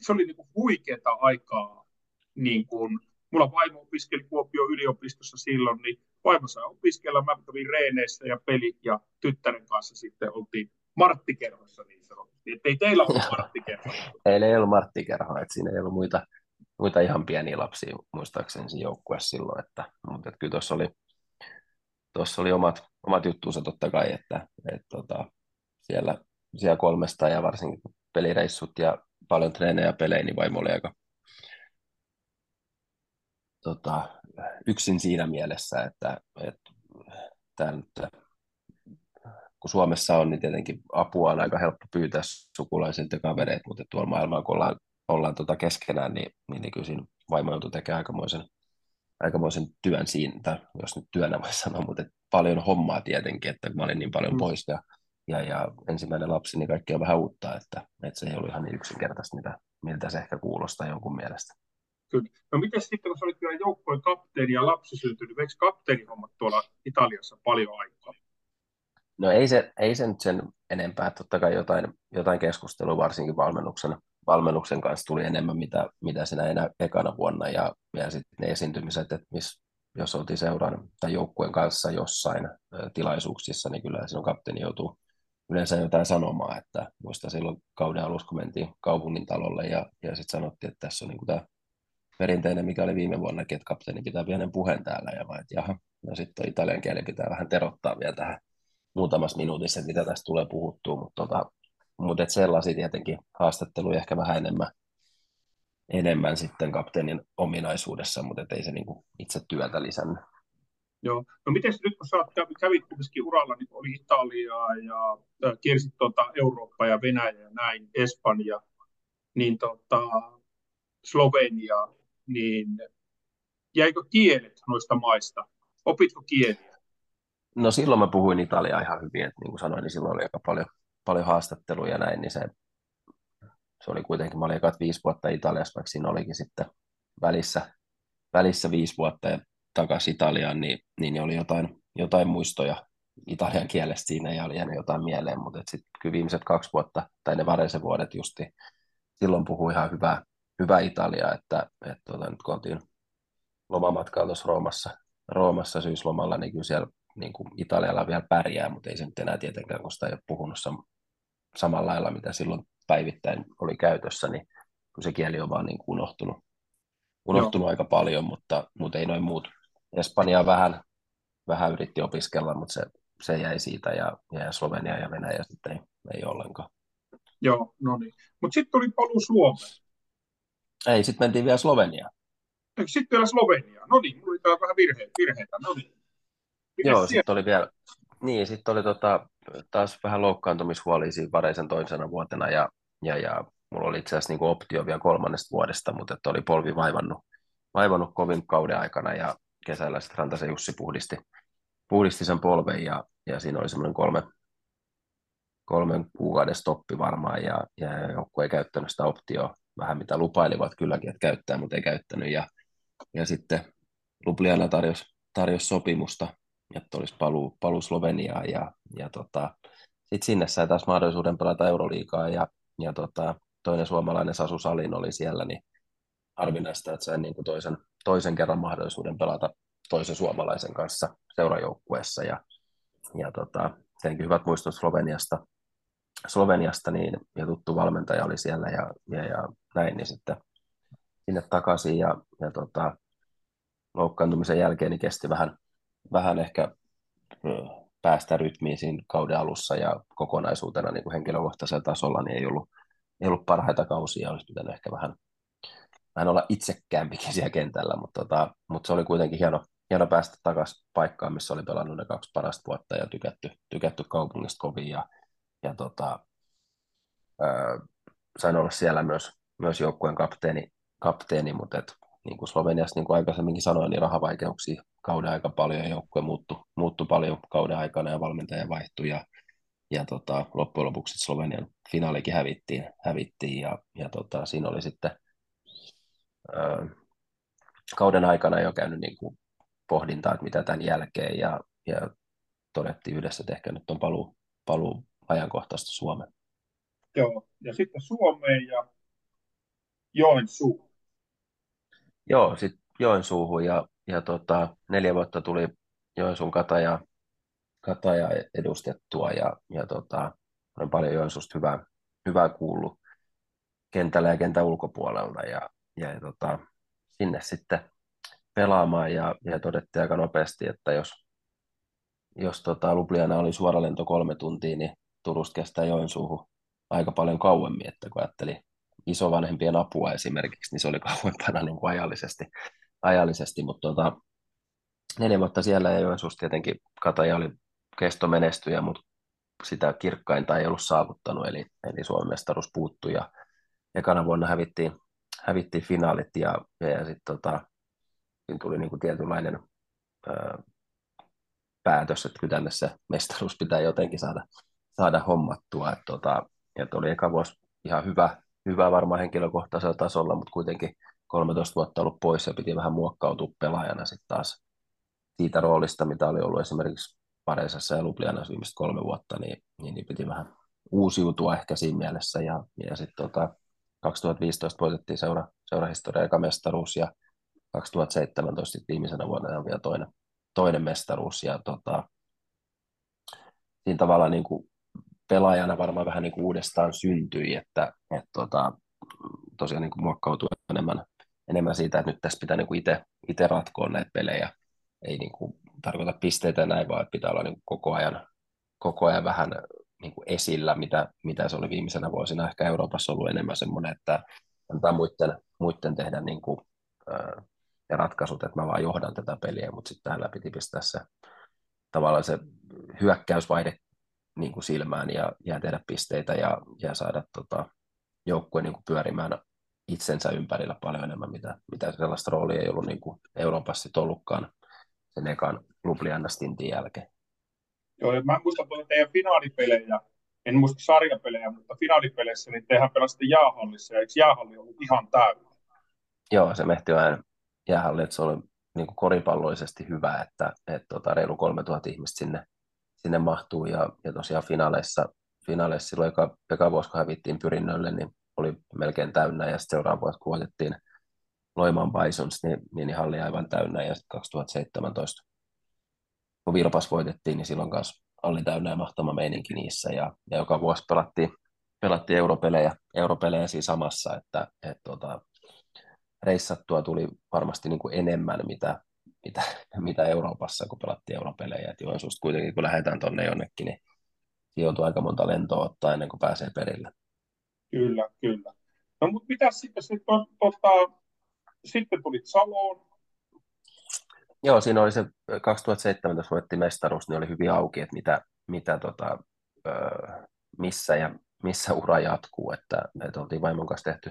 se oli niin kuin huikeata aikaa. Niin kuin, mulla vaimo opiskeli Kuopion yliopistossa silloin, niin vaimo sai opiskella, mä kävin reeneissä ja pelit ja tyttären kanssa sitten oltiin Marttikerhossa niin sanotusti. Että ei teillä ollut Marttikerhoa. Teillä ei ollut Marttikerhoa, että siinä ei ollut muita, muita ihan pieniä lapsia muistaakseni siinä joukkueessa silloin, että, mutta että kyllä tuossa oli, tuossa oli omat, omat juttuunsa totta kai, että, että tota, siellä, siellä kolmesta ja varsinkin pelireissut ja paljon treenejä pelejä, niin vaimo oli aika, tota, yksin siinä mielessä, että, että tämän, kun Suomessa on, niin tietenkin apua on aika helppo pyytää sukulaisilta ja kavereita, mutta tuolla maailmalla, kun ollaan, ollaan tota keskenään, niin, niin, niin kyllä siinä vaimo joutui tekemään aikamoisen, aikamoisen työn siinä, jos nyt työnä voi sanoa, mutta paljon hommaa tietenkin, että mä olin niin paljon mm. pois ja, ja, ja ensimmäinen lapsi, niin kaikki on vähän uutta, että, että se ei ollut ihan niin yksinkertaista, mitä, miltä se ehkä kuulostaa jonkun mielestä. Kyllä. No miten sitten, kun sä olit vielä joukkojen kapteeni ja lapsi syntynyt, veikö kapteenihommat tuolla Italiassa paljon aikaa? No ei se, ei se nyt sen enempää. Totta kai jotain, jotain keskustelua varsinkin valmennuksen, valmennuksen kanssa tuli enemmän, mitä, mitä sinä enää ekana vuonna. Ja, ja sitten ne esiintymiset, että miss, jos oltiin seuran tai joukkueen kanssa jossain tilaisuuksissa, niin kyllä sinun kapteeni joutuu yleensä jotain sanomaan. Että muista silloin kauden alussa, kun mentiin kaupungin talolle ja, ja sitten sanottiin, että tässä on niin tämä perinteinen, mikä oli viime vuonnakin, että kapteeni pitää pienen puheen täällä, ja vaan, että jaha, no sitten italian kieli pitää vähän terottaa vielä tähän muutamassa minuutissa, mitä tästä tulee puhuttua, mutta tota, mutta et sellaisia tietenkin haastatteluja ehkä vähän enemmän, enemmän sitten kapteenin ominaisuudessa, mutta ei se niinku itse työtä lisännyt. Joo. No miten nyt kun sä kävit kuitenkin uralla, niin oli Italiaa ja kiersit tuota Eurooppa ja Venäjä ja näin, Espanja, niin tota, Slovenia, niin jäikö kielet noista maista? Opitko kieliä? No silloin mä puhuin Italiaa ihan hyvin, että niin kuin sanoin, niin silloin oli aika paljon, paljon haastatteluja ja näin, niin se, se oli kuitenkin, mä olin viisi vuotta Italiassa, vaikka siinä olikin sitten välissä, välissä viisi vuotta ja takaisin Italiaan, niin, niin oli jotain, jotain muistoja italian kielestä siinä ja oli jäänyt jotain mieleen, mutta sitten kyllä viimeiset kaksi vuotta, tai ne varisen vuodet justi, silloin puhui ihan hyvää, hyvää Italiaa, että, että tuota, nyt kun oltiin lomamatkalla tuossa Roomassa, Roomassa syyslomalla, niin kyllä siellä niin kuin Italialla vielä pärjää, mutta ei se nyt enää tietenkään, kun sitä ei ole puhunut samalla lailla, mitä silloin päivittäin oli käytössä, niin kun se kieli on vaan niin kuin unohtunut, unohtunut aika paljon, mutta, mutta ei noin muut. Espanja vähän, vähän yritti opiskella, mutta se, se jäi siitä ja, ja Slovenia ja Venäjä sitten ei, ei ollenkaan. Joo, no niin. Mutta sitten tuli paluu Suomeen. Ei, sitten mentiin vielä Sloveniaan. Sitten vielä Slovenia. No niin, oli täällä vähän virhe, virheitä. No niin. Joo, sitten oli vielä, niin, sitten oli tota, taas vähän loukkaantumishuolia siinä pareisen toisena vuotena ja, ja, ja mulla oli itse asiassa niin optio vielä kolmannesta vuodesta, mutta että oli polvi vaivannut, vaivannut kovin kauden aikana ja kesällä sitten Rantasen Jussi puhdisti, puhdisti sen polven ja, ja siinä oli semmoinen kolme, kolmen kuukauden stoppi varmaan ja, ja joku ei käyttänyt sitä optioa. Vähän mitä lupailivat kylläkin, että käyttää, mutta ei käyttänyt ja, ja sitten Lubliana tarjosi tarjos sopimusta, että olisi paluu, paluu Sloveniaan ja, ja tota, sitten sinne sai taas mahdollisuuden pelata Euroliigaa ja, ja tota, toinen suomalainen Sasu Salin oli siellä, niin harvinaista, että sain niin kuin toisen, toisen kerran mahdollisuuden pelata toisen suomalaisen kanssa seurajoukkueessa ja, ja tota, teinkin hyvät muistot Sloveniasta, Sloveniasta niin, ja tuttu valmentaja oli siellä ja, ja, ja näin, niin sitten sinne takaisin ja, ja tota, loukkaantumisen jälkeen niin kesti vähän, vähän ehkä päästä rytmiin siinä kauden alussa ja kokonaisuutena niin kuin henkilökohtaisella tasolla niin ei ollut, ei ollut parhaita kausia, olisi pitänyt ehkä vähän, vähän olla itsekäämpikin siellä kentällä, mutta, tota, mutta se oli kuitenkin hieno, hieno päästä takaisin paikkaan, missä oli pelannut ne kaksi parasta vuotta ja tykätty, tykätty kaupungista kovin ja, ja tota, ää, sain olla siellä myös, myös joukkueen kapteeni, kapteeni mutta et, niin kuin Sloveniassa, niin kuin aikaisemminkin sanoin, niin rahavaikeuksia kauden aika paljon ja joukkue muuttui, muuttui paljon kauden aikana ja valmentaja vaihtui ja, ja tota, loppujen lopuksi Slovenian finaalikin hävittiin, hävittiin ja, ja tota, siinä oli sitten ää, kauden aikana jo käynyt niin kuin pohdintaa, että mitä tämän jälkeen ja, ja todettiin yhdessä, että ehkä nyt on paluu, paluu ajankohtaista Suomeen. Joo, ja sitten Suomeen ja Joensuu. Joo, sitten Joensuuhun ja, ja tota, neljä vuotta tuli Joensuun kataja, kataja edustettua ja, ja tota, olen paljon Joensuusta hyvää, hyvää kuullut kentällä ja kentän ulkopuolelta ja, ja, tota, sinne sitten pelaamaan ja, ja todettiin aika nopeasti, että jos, jos tota, Lubliana oli suoralento kolme tuntia, niin Turusta kestää Joensuuhun aika paljon kauemmin, että kun ajatteli isovanhempien apua esimerkiksi, niin se oli kauempana niin kuin ajallisesti, ajallisesti mutta tota, neljä vuotta siellä ja Joensuussa tietenkin Kataja oli kestomenestyjä, mutta sitä kirkkainta ei ollut saavuttanut, eli, eli Suomen mestaruus puuttui ja ekana vuonna hävittiin, hävittiin finaalit ja, ja, sitten tota, tuli niin kuin tietynlainen ää, päätös, että kyllä tänne se mestaruus pitää jotenkin saada, saada hommattua. Et, tota, että oli eka vuosi ihan hyvä, hyvä varmaan henkilökohtaisella tasolla, mutta kuitenkin 13 vuotta ollut pois ja piti vähän muokkautua pelaajana sitten taas siitä roolista, mitä oli ollut esimerkiksi Pareisassa ja Lublianassa viimeiset kolme vuotta, niin, niin, niin piti vähän uusiutua ehkä siinä mielessä. Ja, ja sitten tota, 2015 voitettiin seura, seurahistoria eka mestaruus ja 2017 viimeisenä vuonna on vielä toinen, toinen mestaruus. Ja tota, siinä tavalla niin kuin pelaajana varmaan vähän niin kuin uudestaan syntyi, että, että tota, tosiaan niin kuin muokkautui enemmän, enemmän siitä, että nyt tässä pitää niin itse, itse ratkoa näitä pelejä. Ei niin kuin tarkoita pisteitä näin, vaan pitää olla niin kuin koko, ajan, koko ajan vähän niin kuin esillä, mitä, mitä se oli viimeisenä vuosina. Ehkä Euroopassa ollut enemmän semmoinen, että antaa muiden, muiden tehdä niin kuin, äh, ja ratkaisut, että mä vaan johdan tätä peliä, mutta sitten täällä piti pistää se tavallaan se hyökkäysvaihde niin kuin silmään ja, ja tehdä pisteitä ja, ja saada tota, joukkue niin pyörimään itsensä ympärillä paljon enemmän, mitä, mitä sellaista roolia ei ollut niin kuin Euroopassa ollutkaan sen ekan Lublianna Stintin jälkeen. Joo, mä muistan tuota teidän finaalipelejä, en muista sarjapelejä, mutta finaalipeleissä niin tehän pelasitte jäähallissa, ja eikö jäähalli ollut ihan täynnä? Joo, se Mehtiöen jäähalli, että se oli niin kuin koripalloisesti hyvä, että, että tota, reilu 3000 ihmistä sinne, sinne mahtuu, ja, ja tosiaan finaaleissa, finaaleissa silloin, joka, joka vuosi, kun hävittiin Pyrinnölle, niin oli melkein täynnä, ja sitten seuraava vuosi, kun voitettiin Loimaan Bisons, niin, niin, halli aivan täynnä, ja sitten 2017, kun Vilpas voitettiin, niin silloin kanssa oli täynnä ja mahtava meininki niissä, ja, ja joka vuosi pelattiin, pelattiin europelejä, europelejä siinä samassa, että et, tota, reissattua tuli varmasti niin kuin enemmän, mitä, mitä, mitä Euroopassa, kun pelattiin europelejä. Et Joensuusta kuitenkin, kun lähdetään tuonne jonnekin, niin joutuu aika monta lentoa ottaa ennen kuin pääsee perille. Kyllä, kyllä. No mutta mitä sitten, sitten, tota, sitten tulit Saloon? Joo, siinä oli se 2017 voitti mestaruus, niin oli hyvin auki, että mitä, mitä tota, missä ja missä ura jatkuu, että, että oltiin vaimon kanssa tehty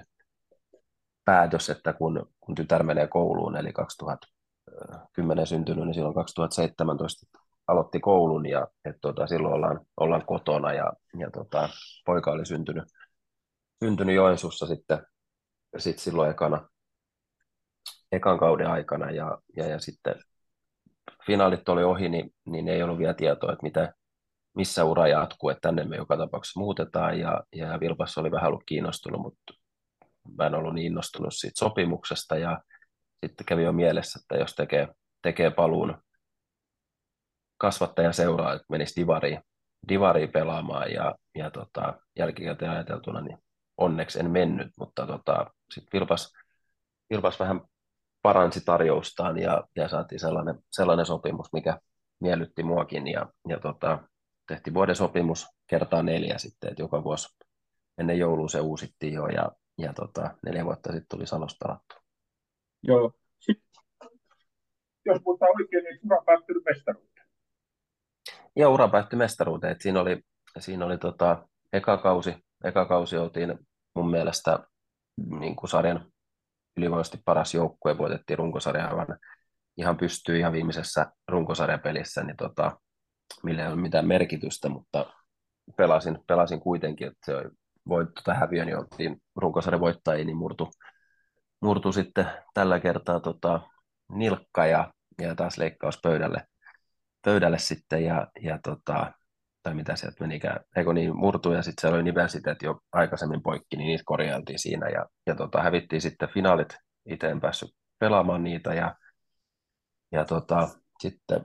päätös, että kun, kun tytär menee kouluun, eli 2010 syntynyt, niin silloin 2017 aloitti koulun ja että tota, silloin ollaan, ollaan kotona ja, ja tota, poika oli syntynyt, syntynyt Joensuussa sitten sit silloin ekana, ekan kauden aikana ja, ja, ja sitten finaalit oli ohi, niin, niin ei ollut vielä tietoa, että mitä, missä ura jatkuu, että tänne me joka tapauksessa muutetaan ja, ja Vilpas oli vähän ollut kiinnostunut, mutta mä en ollut niin innostunut siitä sopimuksesta ja sitten kävi jo mielessä, että jos tekee, tekee paluun kasvattajan seuraa, että menisi divariin, divariin pelaamaan ja, ja tota, jälkikäteen ajateltuna, niin onneksi en mennyt, mutta tota, sitten Vilpas, Vilpas vähän paransi tarjoustaan ja, ja saatiin sellainen, sellainen sopimus, mikä miellytti muakin ja, ja tota, tehtiin vuoden sopimus kertaa neljä sitten, että joka vuosi ennen joulua se uusittiin jo ja, ja tota, neljä vuotta sitten tuli Salosta pelattu. Joo. Sitten, jos puhutaan oikein, niin ura päättynyt mestaruuteen. Joo, ura päättyi mestaruuteen. Et siinä oli, siinä oli tota, eka, kausi, eka kausi oltiin mun mielestä niin kuin sarjan ylivoimaisesti paras joukkue, voitettiin runkosarja aivan ihan pystyy ihan viimeisessä runkosarjapelissä, niin tota, millä ei ole mitään merkitystä, mutta pelasin, pelasin kuitenkin, että se voitto tai häviö, niin oltiin runkosarjan voittajia, niin murtu, murtu sitten tällä kertaa tota, nilkka ja, ja taas leikkaus pöydälle, pöydälle sitten ja, ja tota, tai mitä sieltä menikään, eikö niin, murtu ja sitten siellä oli nivelsiteet jo aikaisemmin poikki, niin niitä korjailtiin siinä ja, ja tota, hävittiin sitten finaalit, itse en päässyt pelaamaan niitä ja, ja tota, sitten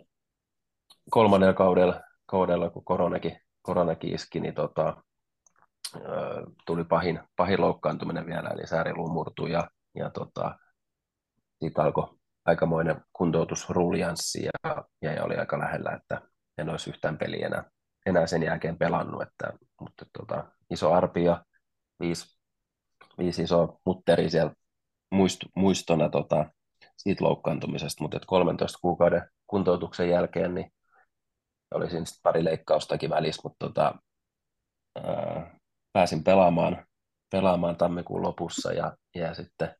kolmannella kaudella, kaudella kun koronakin, koronakin iski, niin tota, tuli pahin, pahin loukkaantuminen vielä, eli sääriluun murtui ja, ja tota, siitä alkoi aikamoinen kuntoutusruljanssi ja, ja, oli aika lähellä, että en olisi yhtään peliä enää, enää sen jälkeen pelannut, että, mutta tota, iso arpi ja viisi, viisi isoa mutteri siellä muist, muistona tota, siitä loukkaantumisesta, mutta 13 kuukauden kuntoutuksen jälkeen niin oli siinä pari leikkaustakin välissä, mutta tota, ää, pääsin pelaamaan, pelaamaan tammikuun lopussa ja, ja sitten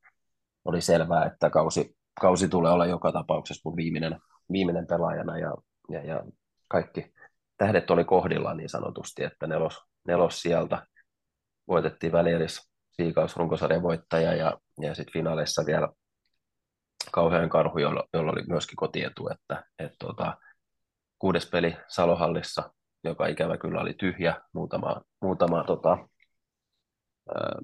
oli selvää, että kausi, kausi tulee olla joka tapauksessa mun viimeinen, viimeinen pelaajana ja, ja, ja kaikki tähdet oli kohdillaan niin sanotusti, että nelos, nelos sieltä voitettiin välieris siikaus runkosarjan voittaja ja, ja sitten finaaleissa vielä kauhean karhu, jolla, jolla oli myöskin kotietu, että et, tota, kuudes peli Salohallissa, joka ikävä kyllä oli tyhjä, muutama, muutama tota, ää,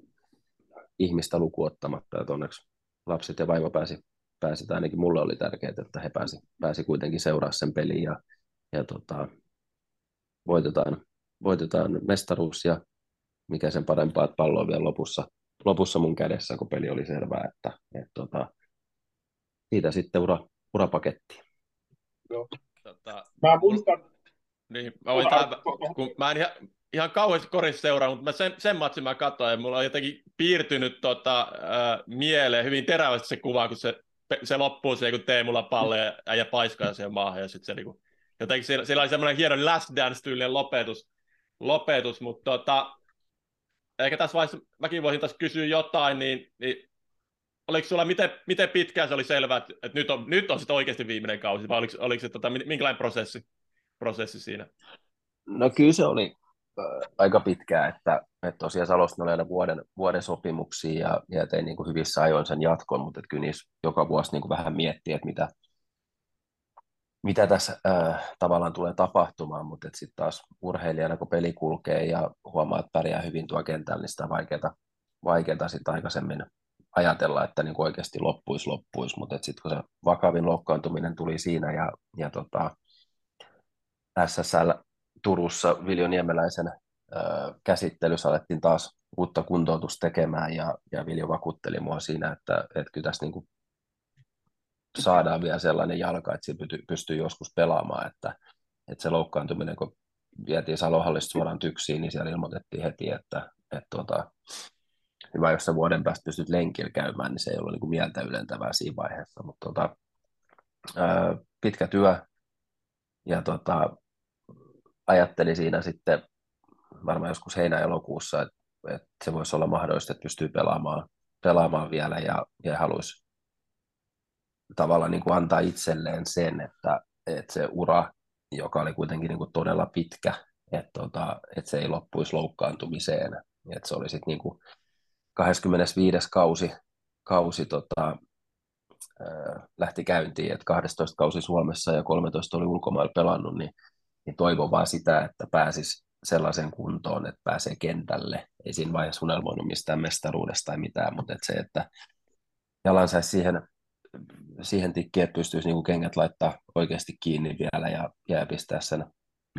ihmistä lukuottamatta, että onneksi lapset ja vaimo pääsi, pääsi tai ainakin mulle oli tärkeää, että he pääsi, pääsi kuitenkin seuraamaan sen peliin ja, ja tota, voitetaan, voitetaan mestaruus ja mikä sen parempaa, että pallo on vielä lopussa, lopussa mun kädessä, kun peli oli selvää, että et, tota, siitä sitten ura, urapaketti. Joo. Tota, mä muistan... Niin, mä, voin tämän, kun mä en ihan, ihan kauheasti korissa seuraa, mutta mä sen, sen matsin mä katsoin ja mulla on jotenkin piirtynyt tota, äh, mieleen hyvin terävästi se kuva, kun se se loppuu se, kun Teemulla palle ja äijä paiskaa siihen maahan, ja sitten se niinku, jotenkin siellä, siellä oli semmoinen hieno last dance-tyylinen lopetus, lopetus mutta tota, ehkä tässä vaiheessa mäkin voisin tässä kysyä jotain, niin, niin oliko sulla, miten, miten pitkään se oli selvää, että, että nyt on, nyt on sitten oikeasti viimeinen kausi, vai oliko, oliko se tota, minkälainen prosessi, prosessi siinä? No kyllä se oli äh, aika pitkään, että, että tosiaan Salosta oli aina vuoden, vuoden sopimuksia ja, ja tein niin kuin hyvissä ajoin sen jatkon, mutta että kyllä niissä joka vuosi niin kuin vähän miettii, että mitä, mitä tässä äh, tavallaan tulee tapahtumaan, mutta sitten taas urheilijana, kun peli kulkee ja huomaa, että pärjää hyvin tuo kentällä, niin sitä on vaikeaa, vaikeaa sitten aikaisemmin ajatella, että niin oikeasti loppuisi, loppuisi, mutta sitten kun se vakavin loukkaantuminen tuli siinä ja, ja tota, SSL Turussa Viljo Niemeläisen käsittelyssä alettiin taas uutta kuntoutusta tekemään ja, ja Viljo vakuutteli mua siinä, että, että kyllä tässä niin kuin saadaan vielä sellainen jalka, että se pystyy joskus pelaamaan, että, että se loukkaantuminen, kun vietiin Salohallista suoraan tyksiin, niin siellä ilmoitettiin heti, että, että tuota, hyvä, jos sä vuoden päästä pystyt lenkillä käymään, niin se ei ollut niin kuin mieltä ylentävää siinä vaiheessa, mutta tuota, ää, pitkä työ, ja tuota, ajattelin siinä sitten varmaan joskus heinä-elokuussa, että, että se voisi olla mahdollista, että pystyy pelaamaan, pelaamaan vielä ja, ja haluaisi tavallaan niin kuin antaa itselleen sen, että, että se ura, joka oli kuitenkin niin kuin todella pitkä, että, tota, että se ei loppuisi loukkaantumiseen. Että se oli sitten niin kuin 25. kausi, kausi tota, lähti käyntiin, että 12 kausi Suomessa ja 13 oli ulkomailla pelannut, niin, niin toivon vaan sitä, että pääsis sellaisen kuntoon, että pääsee kentälle. Ei siinä vaiheessa unelmoinut mistään mestaruudesta tai mitään, mutta että se, että jalan saisi siihen siihen tikkiin, että pystyisi niinku kengät laittaa oikeasti kiinni vielä ja, ja pistää sen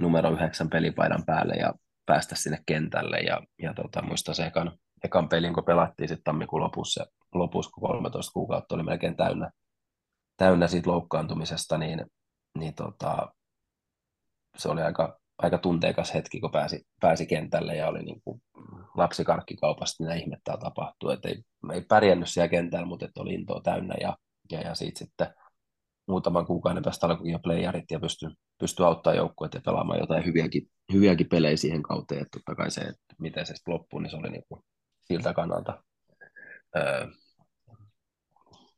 numero yhdeksän pelipaidan päälle ja päästä sinne kentälle. Ja, ja tota, muista se ekan, ekan pelin, kun pelattiin sitten tammikuun lopussa, lopussa, kun 13 kuukautta oli melkein täynnä, täynnä siitä loukkaantumisesta, niin, niin tota, se oli aika, aika tunteikas hetki, kun pääsi, pääsi kentälle ja oli niin kuin lapsikarkkikaupasta, mitä ihmettä tapahtuu. Et ei, ei pärjännyt siellä kentällä, mutta oli intoa täynnä ja ja, ja siitä sitten muutaman kuukauden päästä alkoi jo playerit ja pystyi, pystyi auttamaan joukkueet ja pelaamaan jotain hyviäkin, hyviäkin pelejä siihen kauteen. Että totta kai se, että miten se sitten loppui, niin se oli niin kuin siltä kannalta öö,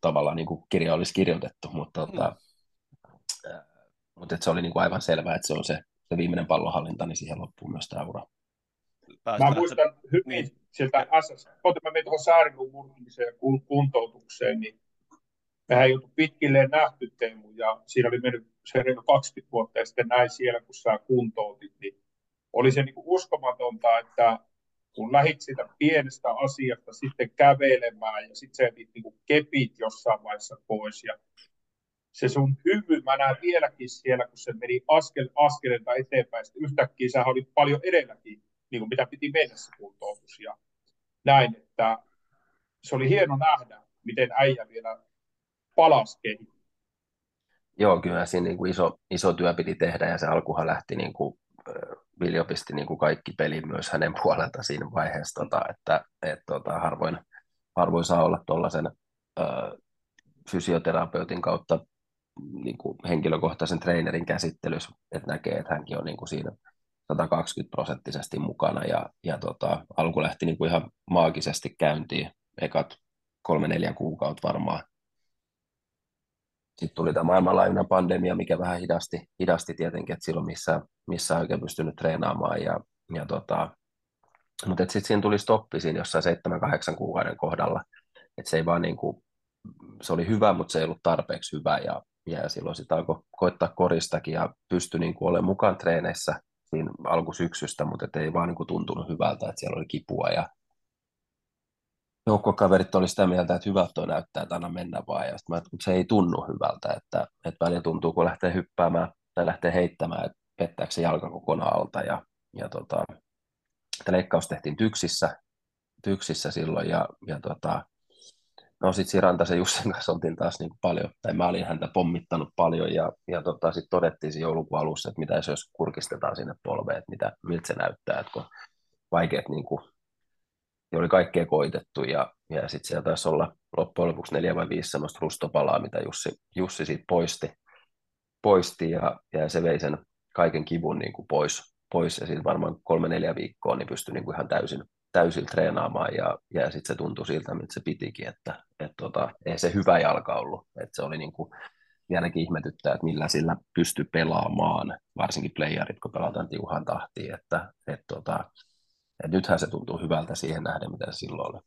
tavallaan niin kuin kirja olisi kirjoitettu, mutta, mm. tota, öö, mutta että se oli niin kuin aivan selvää, että se on se, se viimeinen pallonhallinta, niin siihen loppuu myös tämä ura. Mä muistan hyvin niin. sieltä SS, mä tuohon Säärinluun murtumiseen ja kuntoutukseen, niin mehän oltu pitkilleen nähty Teemu, ja siinä oli mennyt se 20 vuotta, ja sitten näin siellä, kun sä kuntoutit, niin oli se niin kuin uskomatonta, että kun lähit siitä pienestä asiasta sitten kävelemään, ja sitten se niin kuin kepit jossain vaiheessa pois, ja se sun hymy, mä näen vieläkin siellä, kun se meni askel askelelta eteenpäin, sitten yhtäkkiä sä oli paljon edelläkin, niin kuin mitä piti mennä se kuntoutus, ja näin, että se oli hieno nähdä, miten äijä vielä palas kehiin. Joo, kyllä siinä niin kuin iso, iso työ piti tehdä ja se alkuhan lähti niin kuin, Viljo pisti niin kuin kaikki peli myös hänen puolelta siinä vaiheessa, tota, että et, tota, harvoin, harvoin saa olla tuollaisen fysioterapeutin kautta niin kuin henkilökohtaisen treenerin käsittelyssä, että näkee, että hänkin on niin kuin siinä 120 prosenttisesti mukana ja, ja tota, alku lähti niin kuin ihan maagisesti käyntiin, ekat kolme neljä kuukautta varmaan sitten tuli tämä maailmanlaajuinen pandemia, mikä vähän hidasti, hidasti tietenkin, että silloin missä, missä oikein pystynyt treenaamaan. Ja, ja tota, mutta sitten siinä tuli stoppi siinä jossain 7-8 kuukauden kohdalla. että se ei vaan niin se oli hyvä, mutta se ei ollut tarpeeksi hyvä. Ja, ja silloin sitten alkoi koittaa koristakin ja pystyi niin kuin olemaan mukaan treeneissä siinä alkusyksystä, mutta ei vaan niin tuntunut hyvältä, että siellä oli kipua ja joukkokaverit oli sitä mieltä, että hyvältä toi näyttää, että anna mennä vaan. Ja mä, mutta se ei tunnu hyvältä, että, että välillä tuntuu, kun lähtee hyppäämään tai lähtee heittämään, että pettääkö se jalka kokonaan alta. Ja, ja tota, leikkaus tehtiin tyksissä, tyksissä silloin ja, ja tota, no sitten Sirantasen Jussin kanssa oltiin taas niin kuin paljon, tai mä olin häntä pommittanut paljon ja, ja tota, sitten todettiin siinä joulukuun alussa, että mitä jos kurkistetaan sinne polveen, että mitä, miltä se näyttää, että kun vaikeat niin kuin, niin oli kaikkea koitettu ja, ja sitten siellä taisi olla loppujen lopuksi neljä vai viisi semmoista rustopalaa, mitä Jussi, Jussi siitä poisti, poisti ja, ja se vei sen kaiken kivun niin kuin pois, pois. Ja sitten varmaan kolme-neljä viikkoa niin pystyi niin kuin ihan täysin, täysin treenaamaan ja, ja sitten se tuntui siltä, mitä se pitikin, että et tota, ei se hyvä jalka ollut, että se oli niin kuin, vieläkin ihmetyttää, että millä sillä pystyy pelaamaan, varsinkin playerit, kun pelataan tiuhaan tahtiin, että et tota, et nythän se tuntuu hyvältä siihen nähden, mitä se silloin oli.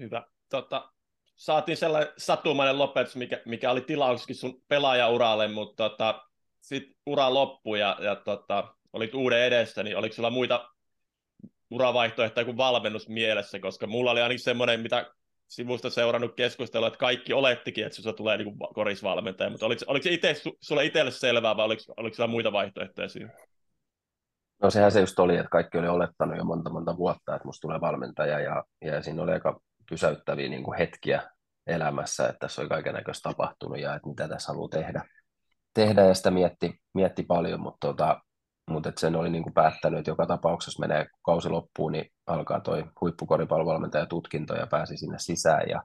Hyvä. Tota, saatiin sellainen satumainen lopetus, mikä, mikä oli tilauksessakin sun pelaajauralle, mutta tota, sitten ura loppui ja, ja tota, olit uuden edessä, niin oliko sulla muita uravaihtoehtoja kuin valmennus mielessä, koska mulla oli ainakin semmoinen, mitä sivusta seurannut keskustelua, että kaikki olettikin, että sinusta tulee niin korisvalmentaja, mutta oliko, oliko se itse, sulle itselle selvää vai oliko, oliko siellä muita vaihtoehtoja siinä? No sehän se just oli, että kaikki oli olettanut jo monta monta vuotta, että musta tulee valmentaja ja, ja siinä oli aika pysäyttäviä niin kuin hetkiä elämässä, että tässä oli kaiken näköistä tapahtunut ja että mitä tässä haluaa tehdä. tehdä ja sitä mietti, mietti paljon, mutta, tota, mutta että sen oli niin kuin päättänyt, että joka tapauksessa menee kausi loppuun, niin alkaa toi huippukoripallovalmentaja tutkinto ja pääsi sinne sisään ja,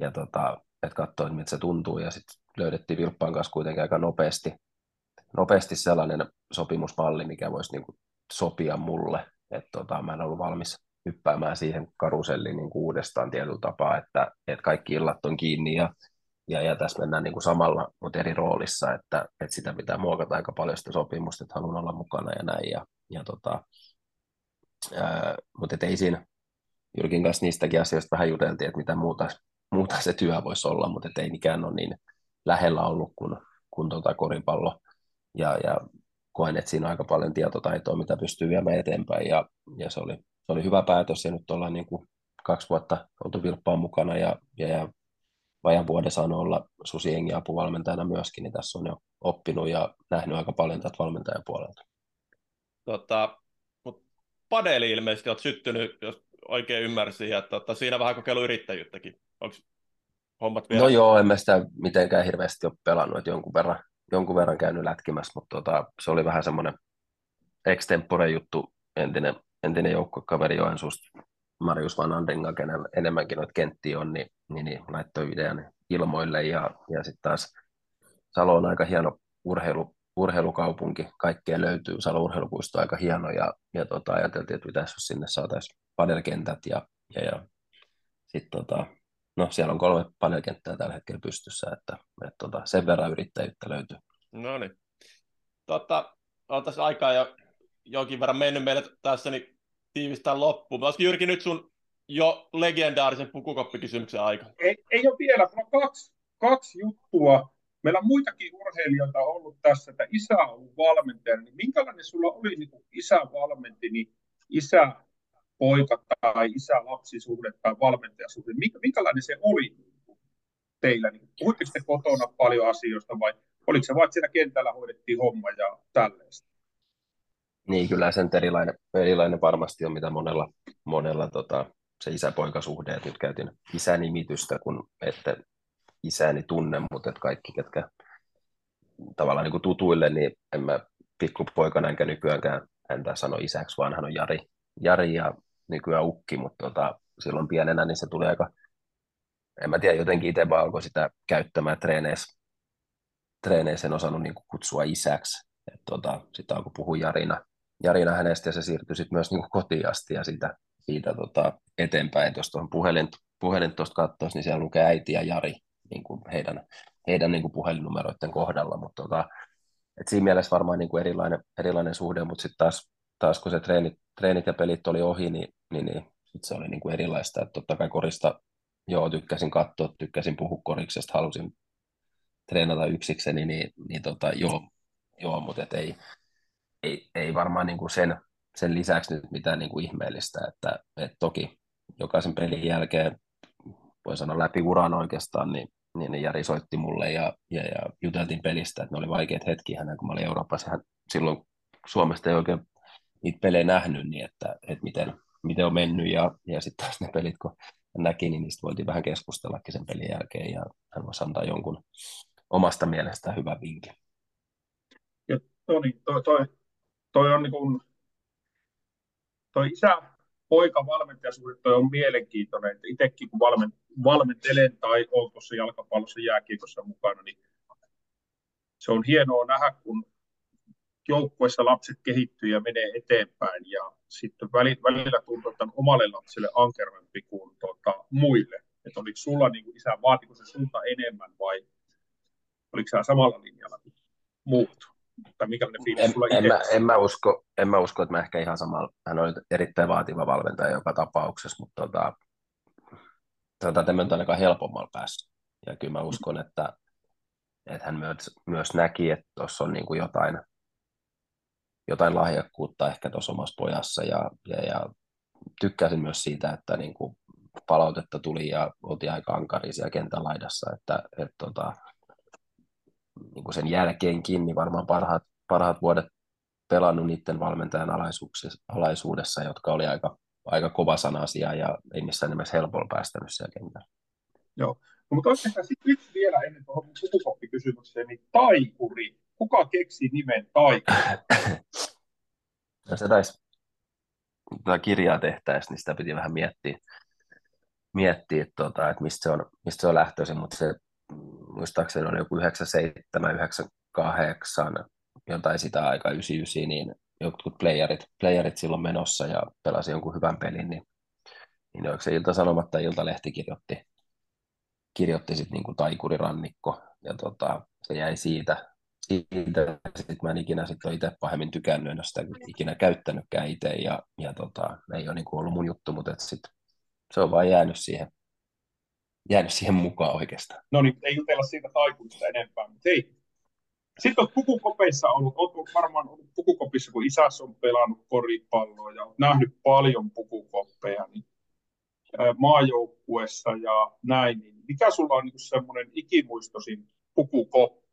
ja tota, että katsoi, miltä se tuntuu ja sitten löydettiin Vilppaan kanssa kuitenkin aika nopeasti, nopeasti sellainen sopimusmalli, mikä voisi niin kuin sopia mulle, että tota, mä en ollut valmis hyppäämään siihen karuselliin niin uudestaan tietyllä tapaa, että, että kaikki illat on kiinni ja, ja, ja tässä mennään niin kuin samalla, mutta eri roolissa, että, että sitä pitää muokata aika paljon sitä sopimusta, että haluan olla mukana ja näin. Ja, ja tota, ää, mutta ei siinä, Jyrkin kanssa niistäkin asioista vähän juteltiin, että mitä muuta, muuta se työ voisi olla, mutta ei mikään ole niin lähellä ollut kuin, kuin tota koripallo. Ja, ja koen, että siinä on aika paljon tietotaitoa, mitä pystyy viemään eteenpäin, ja, ja se oli se oli hyvä päätös ja nyt ollaan niin kuin kaksi vuotta oltu Vilppaan mukana ja, ja, ja vajan vuoden saanut olla Susiengi apuvalmentajana myöskin, niin tässä on jo oppinut ja nähnyt aika paljon tätä valmentajan puolelta. Tota, mutta padeli ilmeisesti olet syttynyt, jos oikein ymmärsin, ja tota, siinä vähän kokeilu yrittäjyyttäkin. Onko hommat vielä? No joo, en mä sitä mitenkään hirveästi ole pelannut, että jonkun verran, jonkun verran käynyt lätkimässä, mutta tota, se oli vähän semmoinen extempore juttu, entinen entinen joukkuekaveri Joensuusta, Marius Van Andenga, kenellä enemmänkin noita kenttiä on, niin, niin, niin laittoi videon ilmoille ja, ja sitten taas Salo on aika hieno urheilu, urheilukaupunki, kaikkea löytyy, Salo urheilupuisto on aika hieno ja, ja tota, ajateltiin, että pitäisi sinne saataisiin padelkentät ja, ja, ja sitten tota, no siellä on kolme panelkenttää tällä hetkellä pystyssä, että, että tota, sen verran yrittäjyyttä löytyy. No niin. Tota, on tässä aikaa jo jonkin verran mennyt meille tässä, niin tiivistää loppuun. Olisiko Jyrki nyt sun jo legendaarisen pukukoppikysymyksen aika? Ei, ei ole vielä, on kaksi, kaksi juttua. Meillä on muitakin urheilijoita ollut tässä, että isä on ollut valmentaja. Niin minkälainen sulla oli, niin kun isä valmenti, niin isä poika tai isä lapsisuhde tai valmentajasuhde, minkälainen se oli teillä? Niin, puhuitteko te kotona paljon asioista vai oliko se vain, että siellä kentällä hoidettiin homma ja tällaista? Niin, kyllä sen erilainen, erilainen varmasti on, mitä monella, monella tota, se isä-poikasuhde, että nyt käytin isänimitystä, kun ette isäni tunne, mutta että kaikki, ketkä tavallaan niin kuin tutuille, niin en mä pikkupoikana enkä nykyäänkään häntä sano isäksi, vaan hän on Jari, Jari ja nykyään Ukki, mutta tota, silloin pienenä niin se tuli aika, en mä tiedä, jotenkin itse vaan alkoi sitä käyttämään treeneissä, treeneissä en osannut niin kuin kutsua isäksi, tota, sitten alkoi puhua Jarina, Jarina hänestä ja se siirtyi sitten myös niin kotiin asti ja siitä, siitä tota, eteenpäin. Et jos tuohon puhelin, puhelin tuosta katsoisi, niin siellä lukee äiti ja Jari niin kuin heidän, heidän niin kuin puhelinnumeroiden kohdalla, mutta tota, et siinä mielessä varmaan niin kuin erilainen, erilainen suhde, mutta sitten taas, taas kun se treenit, treenit ja pelit oli ohi, niin, niin, niin sit se oli niin kuin erilaista. Et totta kai korista, joo, tykkäsin katsoa, tykkäsin puhua koriksesta, halusin treenata yksikseni, niin, niin tota, joo, joo mutta et ei, ei, ei varmaan niin kuin sen, sen lisäksi nyt mitään niin kuin ihmeellistä, että, että toki jokaisen pelin jälkeen, voi sanoa läpi uran oikeastaan, niin, niin, niin Jari soitti mulle ja, ja, ja juteltiin pelistä, että ne oli vaikeat hetki hänen, kun mä olin Euroopassa, hän silloin Suomesta ei oikein niitä pelejä nähnyt, niin että, että miten, miten on mennyt ja, ja sitten taas ne pelit, kun hän näki, niin niistä voitiin vähän keskustellakin sen pelin jälkeen ja hän voisi antaa jonkun omasta mielestään hyvän vinkin. Ja Toni, toi, toi toi on niin kuin, toi isä, poikavalmentajasuhde on mielenkiintoinen, että itsekin kun valmen, valmentelen tai olen tuossa jalkapallossa jääkiekossa mukana, niin se on hienoa nähdä, kun joukkueessa lapset kehittyy ja menee eteenpäin ja sitten välillä tuntuu, että on omalle lapselle ankerampi kuin tuota, muille. Että oliko sulla niin kuin isä, vaatiko se sulta enemmän vai oliko sä samalla linjalla kuin muut? Tai minkälainen fiilis en, sulla en, mä, en, mä usko, en mä usko, että mä ehkä ihan samalla, hän on erittäin vaativa valmentaja joka tapauksessa, mutta tota, tota, tämä on ainakaan helpommalla päässä. Ja kyllä mä uskon, että, että hän myös, myös näki, että tuossa on niin kuin jotain, jotain lahjakkuutta ehkä tuossa omassa pojassa ja, ja, ja tykkäsin myös siitä, että niin kuin palautetta tuli ja oltiin aika ankari siellä kentän laidassa, että, että tota, niin kuin sen jälkeenkin niin varmaan parhaat, parhaat vuodet pelannut niiden valmentajan alaisuudessa, jotka oli aika, aika kova sanasia ja ei missään nimessä helpolla päästänyt siellä kentällä. Joo, no, mutta olisi sitten yksi vielä ennen tuohon sukukoppikysymykseen, niin taikuri. Kuka keksi nimen taikuri? no se taisi tätä kirjaa tehtäessä, niin sitä piti vähän miettiä, miettiä että, tota, että mistä, se on, mistä se on lähtöisin, mutta se muistaakseni oli joku 97, 98, jotain sitä aikaa 99, niin jotkut playerit, playerit silloin menossa ja pelasi jonkun hyvän pelin, niin, niin onko se Ilta-Sanomat tai Iltalehti kirjoitti, kirjoitti sitten niin taikurirannikko, ja tota, se jäi siitä, siitä sitten mä en ikinä sit ole itse pahemmin tykännyt, en ole sitä ikinä käyttänytkään itse, ja, ja tota, ei ole niin kuin ollut mun juttu, mutta sit, se on vaan jäänyt siihen, jäänyt siihen mukaan oikeastaan. No niin, ei jutella siitä taikuista enempää, mutta hei, sitten olet pukukopeissa ollut, olet varmaan ollut pukukopissa, kun isässä on pelannut koripalloa ja olet nähnyt paljon pukukoppeja niin, maajoukkuessa ja näin, niin mikä sulla on niin semmoinen ikimuistosin pukukoppi?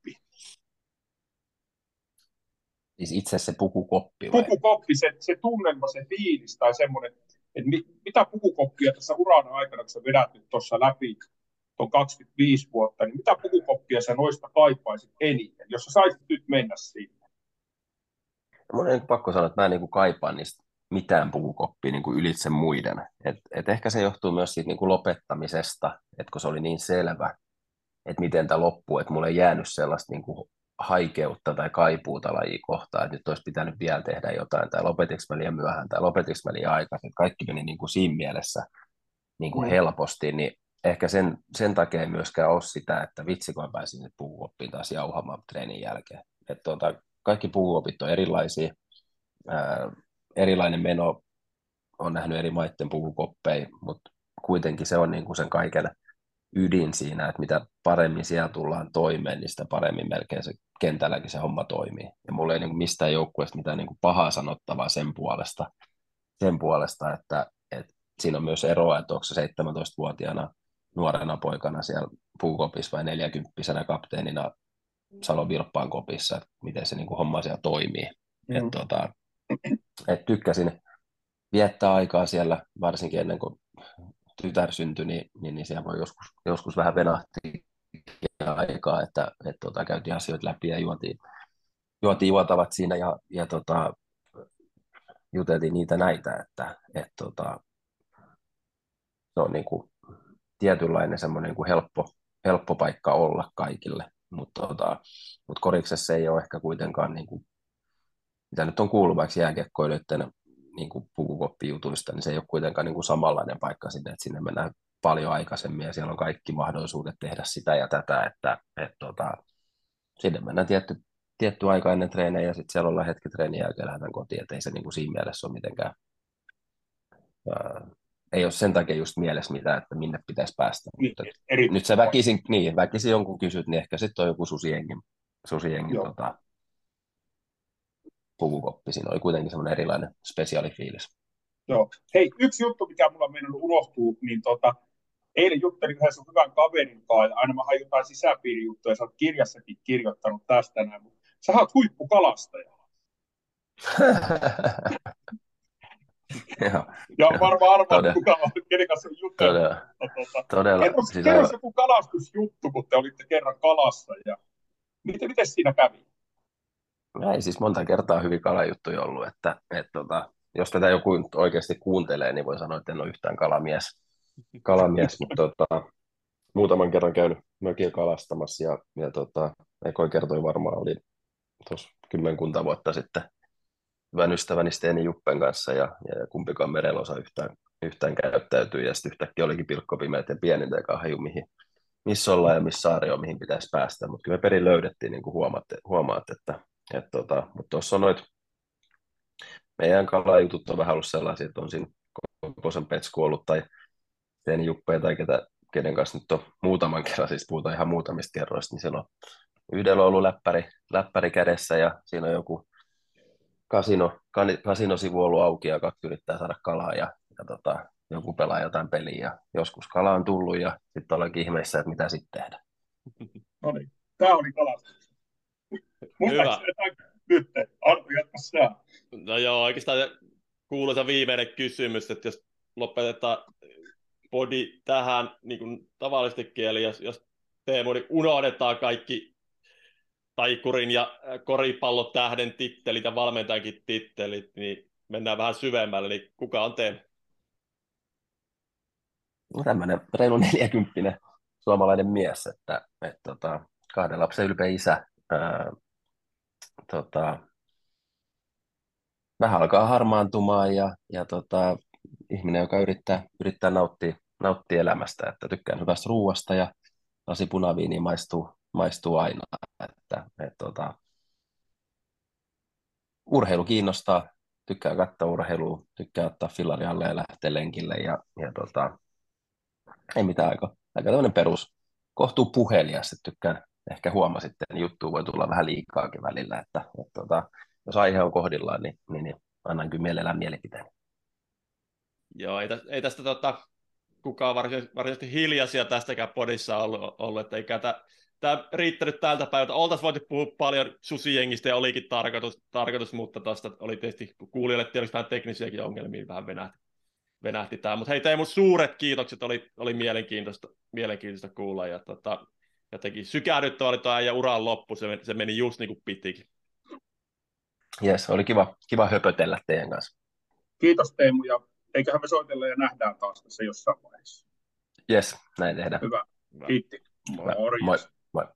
Siis itse se pukukoppi vai? Pukukoppi, se, se tunnelma, se fiilis tai semmoinen, että mit, mitä pukukoppia tässä uran aikana, kun sä vedät nyt tuossa läpi tuon 25 vuotta, niin mitä pukukoppia sä noista kaipaisit eniten, jos sä saisit nyt mennä sinne? Mun on pakko sanoa, että mä en niin kaipaa niistä mitään pukukoppia niin kuin ylitse muiden. Et, et ehkä se johtuu myös siitä niin kuin lopettamisesta, että kun se oli niin selvä, että miten tämä loppuu, että mulle ei jäänyt sellaista niin kuin haikeutta tai kaipuuta lajia kohtaan, että nyt olisi pitänyt vielä tehdä jotain, tai lopetiksi mä liian myöhään, tai lopetiksi mä liian aikaisin. Kaikki meni niin kuin siinä mielessä niin kuin mm. helposti, niin ehkä sen, sen takia ei myöskään ole sitä, että vitsi kun pääsin nyt puhuoppiin taas jauhamaan treenin jälkeen. Että tuota, kaikki puhuopit on erilaisia, ää, erilainen meno, on nähnyt eri maiden pukukoppeja, mutta kuitenkin se on niin kuin sen kaiken ydin siinä, että mitä paremmin siellä tullaan toimeen, niin sitä paremmin melkein se kentälläkin se homma toimii. Ja mulla ei niin kuin mistään joukkueesta mitään niin kuin pahaa sanottavaa sen puolesta, sen puolesta että, että siinä on myös eroa, että onko se 17-vuotiaana nuorena poikana siellä puukopissa vai 40 kapteenina Salon Vilppaan kopissa, että miten se niin kuin homma siellä toimii. Mm. Et, tota, et tykkäsin viettää aikaa siellä, varsinkin ennen kuin tytär syntyi, niin, niin, niin siellä voi joskus, joskus vähän venahtia aikaa, että, että tota, käytiin asioita läpi ja juotiin, juotiin juotavat siinä ja, ja tota, juteltiin niitä näitä, että, että tota, se on niin kuin tietynlainen semmoinen niin kuin helppo, helppo paikka olla kaikille, mutta tota, mut koriksessa ei ole ehkä kuitenkaan, niin kuin, mitä nyt on kuullut vaikka jääkiekkoilijoiden niin kuin pukukoppijutuista, niin se ei ole kuitenkaan niin kuin samanlainen paikka sinne, että sinne mennään paljon aikaisemmin ja siellä on kaikki mahdollisuudet tehdä sitä ja tätä, että et, tota, sinne mennään tietty, tietty aika ennen treenejä ja sitten siellä ollaan hetki treenin jälkeen lähdetään kotiin, että ei se niin kuin siinä mielessä ole mitenkään ää, ei ole sen takia just mielessä mitään, että minne pitäisi päästä. Niin, Mutta eri... Nyt se väkisin, niin, väkisin jonkun kysyt, niin ehkä sitten on joku susiengi, susiengi tota, pukukoppi. Siinä oli kuitenkin semmoinen erilainen spesiaalifiilis. Joo. Hei, yksi juttu, mikä mulla on mennyt unohtuu, niin tota, eilen juttelin yhdessä sun hyvän kaverin kanssa, ja aina mä hain jotain sisäpiirijuttuja, sä oot kirjassakin kirjoittanut tästä näin, mutta sä oot huippukalastaja. ja varmaan arvaa, kuka on, kenen kanssa on jutellut. Todella. Tuota, Todella. Kerro, siis kerro joku kalastusjuttu, kun te olitte kerran kalassa. Ja... Miten, miten siinä kävi? Ei siis monta kertaa hyvin kalajuttuja ollut, että, että tota, jos tätä joku oikeasti kuuntelee, niin voi sanoa, että en ole yhtään kalamies, kalamies mutta tota, muutaman kerran käynyt mökiä kalastamassa ja, ja tota, Ekoi kertoi varmaan, oli tuossa kymmenkunta vuotta sitten hyvän ystäväni Steeni Juppen kanssa ja, ja kumpikaan merelosa yhtään, yhtään käyttäytyi ja sitten yhtäkkiä olikin pilkkopimeät ja pienintä ja haju, mihin, missä ollaan ja missä saari on, mihin pitäisi päästä, mutta kyllä me perin löydettiin, niin kuin huomaatte, huomaat, että, että tota, mutta tuossa on meidän kalajutut on vähän ollut sellaisia, että on siinä Koposen Petsku ollut tai Steeni Juppe tai ketä, kenen kanssa nyt on muutaman kerran, siis puhutaan ihan muutamista kerroista, niin siellä on yhdellä on ollut läppäri, läppäri kädessä ja siinä on joku kasino, kasinosivu ollut auki ja kaksi yrittää saada kalaa ja, ja tota, joku pelaa jotain peliä ja joskus kala on tullut ja sitten olenkin ihmeessä, että mitä sitten tehdä. No niin, tämä oli kalastus. Hyvä. Nyt, Arto, jatka No joo, oikeastaan kuuluisa viimeinen kysymys, että jos lopetetaan body tähän niin kuin tavallisesti eli jos, jos Teemu, niin unohdetaan kaikki taikurin ja äh, koripallotähden tittelit ja valmentajankin tittelit, niin mennään vähän syvemmälle, niin kuka on Teemu? No tämmöinen reilu 40 suomalainen mies, että, että tota, kahden lapsen ylpeä isä. Ää, tota, vähän alkaa harmaantumaan ja, ja tota, ihminen, joka yrittää, yrittää nauttia, nauttia elämästä, että tykkään hyvästä ruuasta ja lasi punaviini maistuu, maistuu aina. Että, et, tota, urheilu kiinnostaa, tykkää katsoa urheilua, tykkää ottaa fillari alle ja lähteä lenkille ja, ja tota, ei mitään aika, aika tämmöinen perus, kohtuu puhelias, että tykkään, ehkä huomasitte, niin juttu voi tulla vähän liikaakin välillä, että, että tota, jos aihe on kohdillaan, niin, niin, niin annan kyllä mielellään mielipiteen. Joo, ei, tästä, ei tästä tota, kukaan varsinaisesti, varsinaisesti hiljaisia tästäkään podissa ollut, ollut että eikä tämä, tämä riittänyt tältä päivältä. Oltaisiin voitu puhua paljon susijengistä ja olikin tarkoitus, tarkoitus mutta tuosta oli tietysti kuulijoille tietysti vähän teknisiäkin ongelmia, vähän venähti, venähti tämä. Mutta hei Teemu, suuret kiitokset, oli, oli mielenkiintoista, mielenkiintoista kuulla ja tota, jotenkin sykähdyttävä oli tuo ja uran loppu, se, se meni just niin kuin pitikin. Jes, oli kiva, kiva höpötellä teidän kanssa. Kiitos Teemu ja eiköhän me soitella ja nähdään taas tässä jossain vaiheessa. Jes, näin tehdään. Hyvä. Kiitti. Moi. Moi. Moi.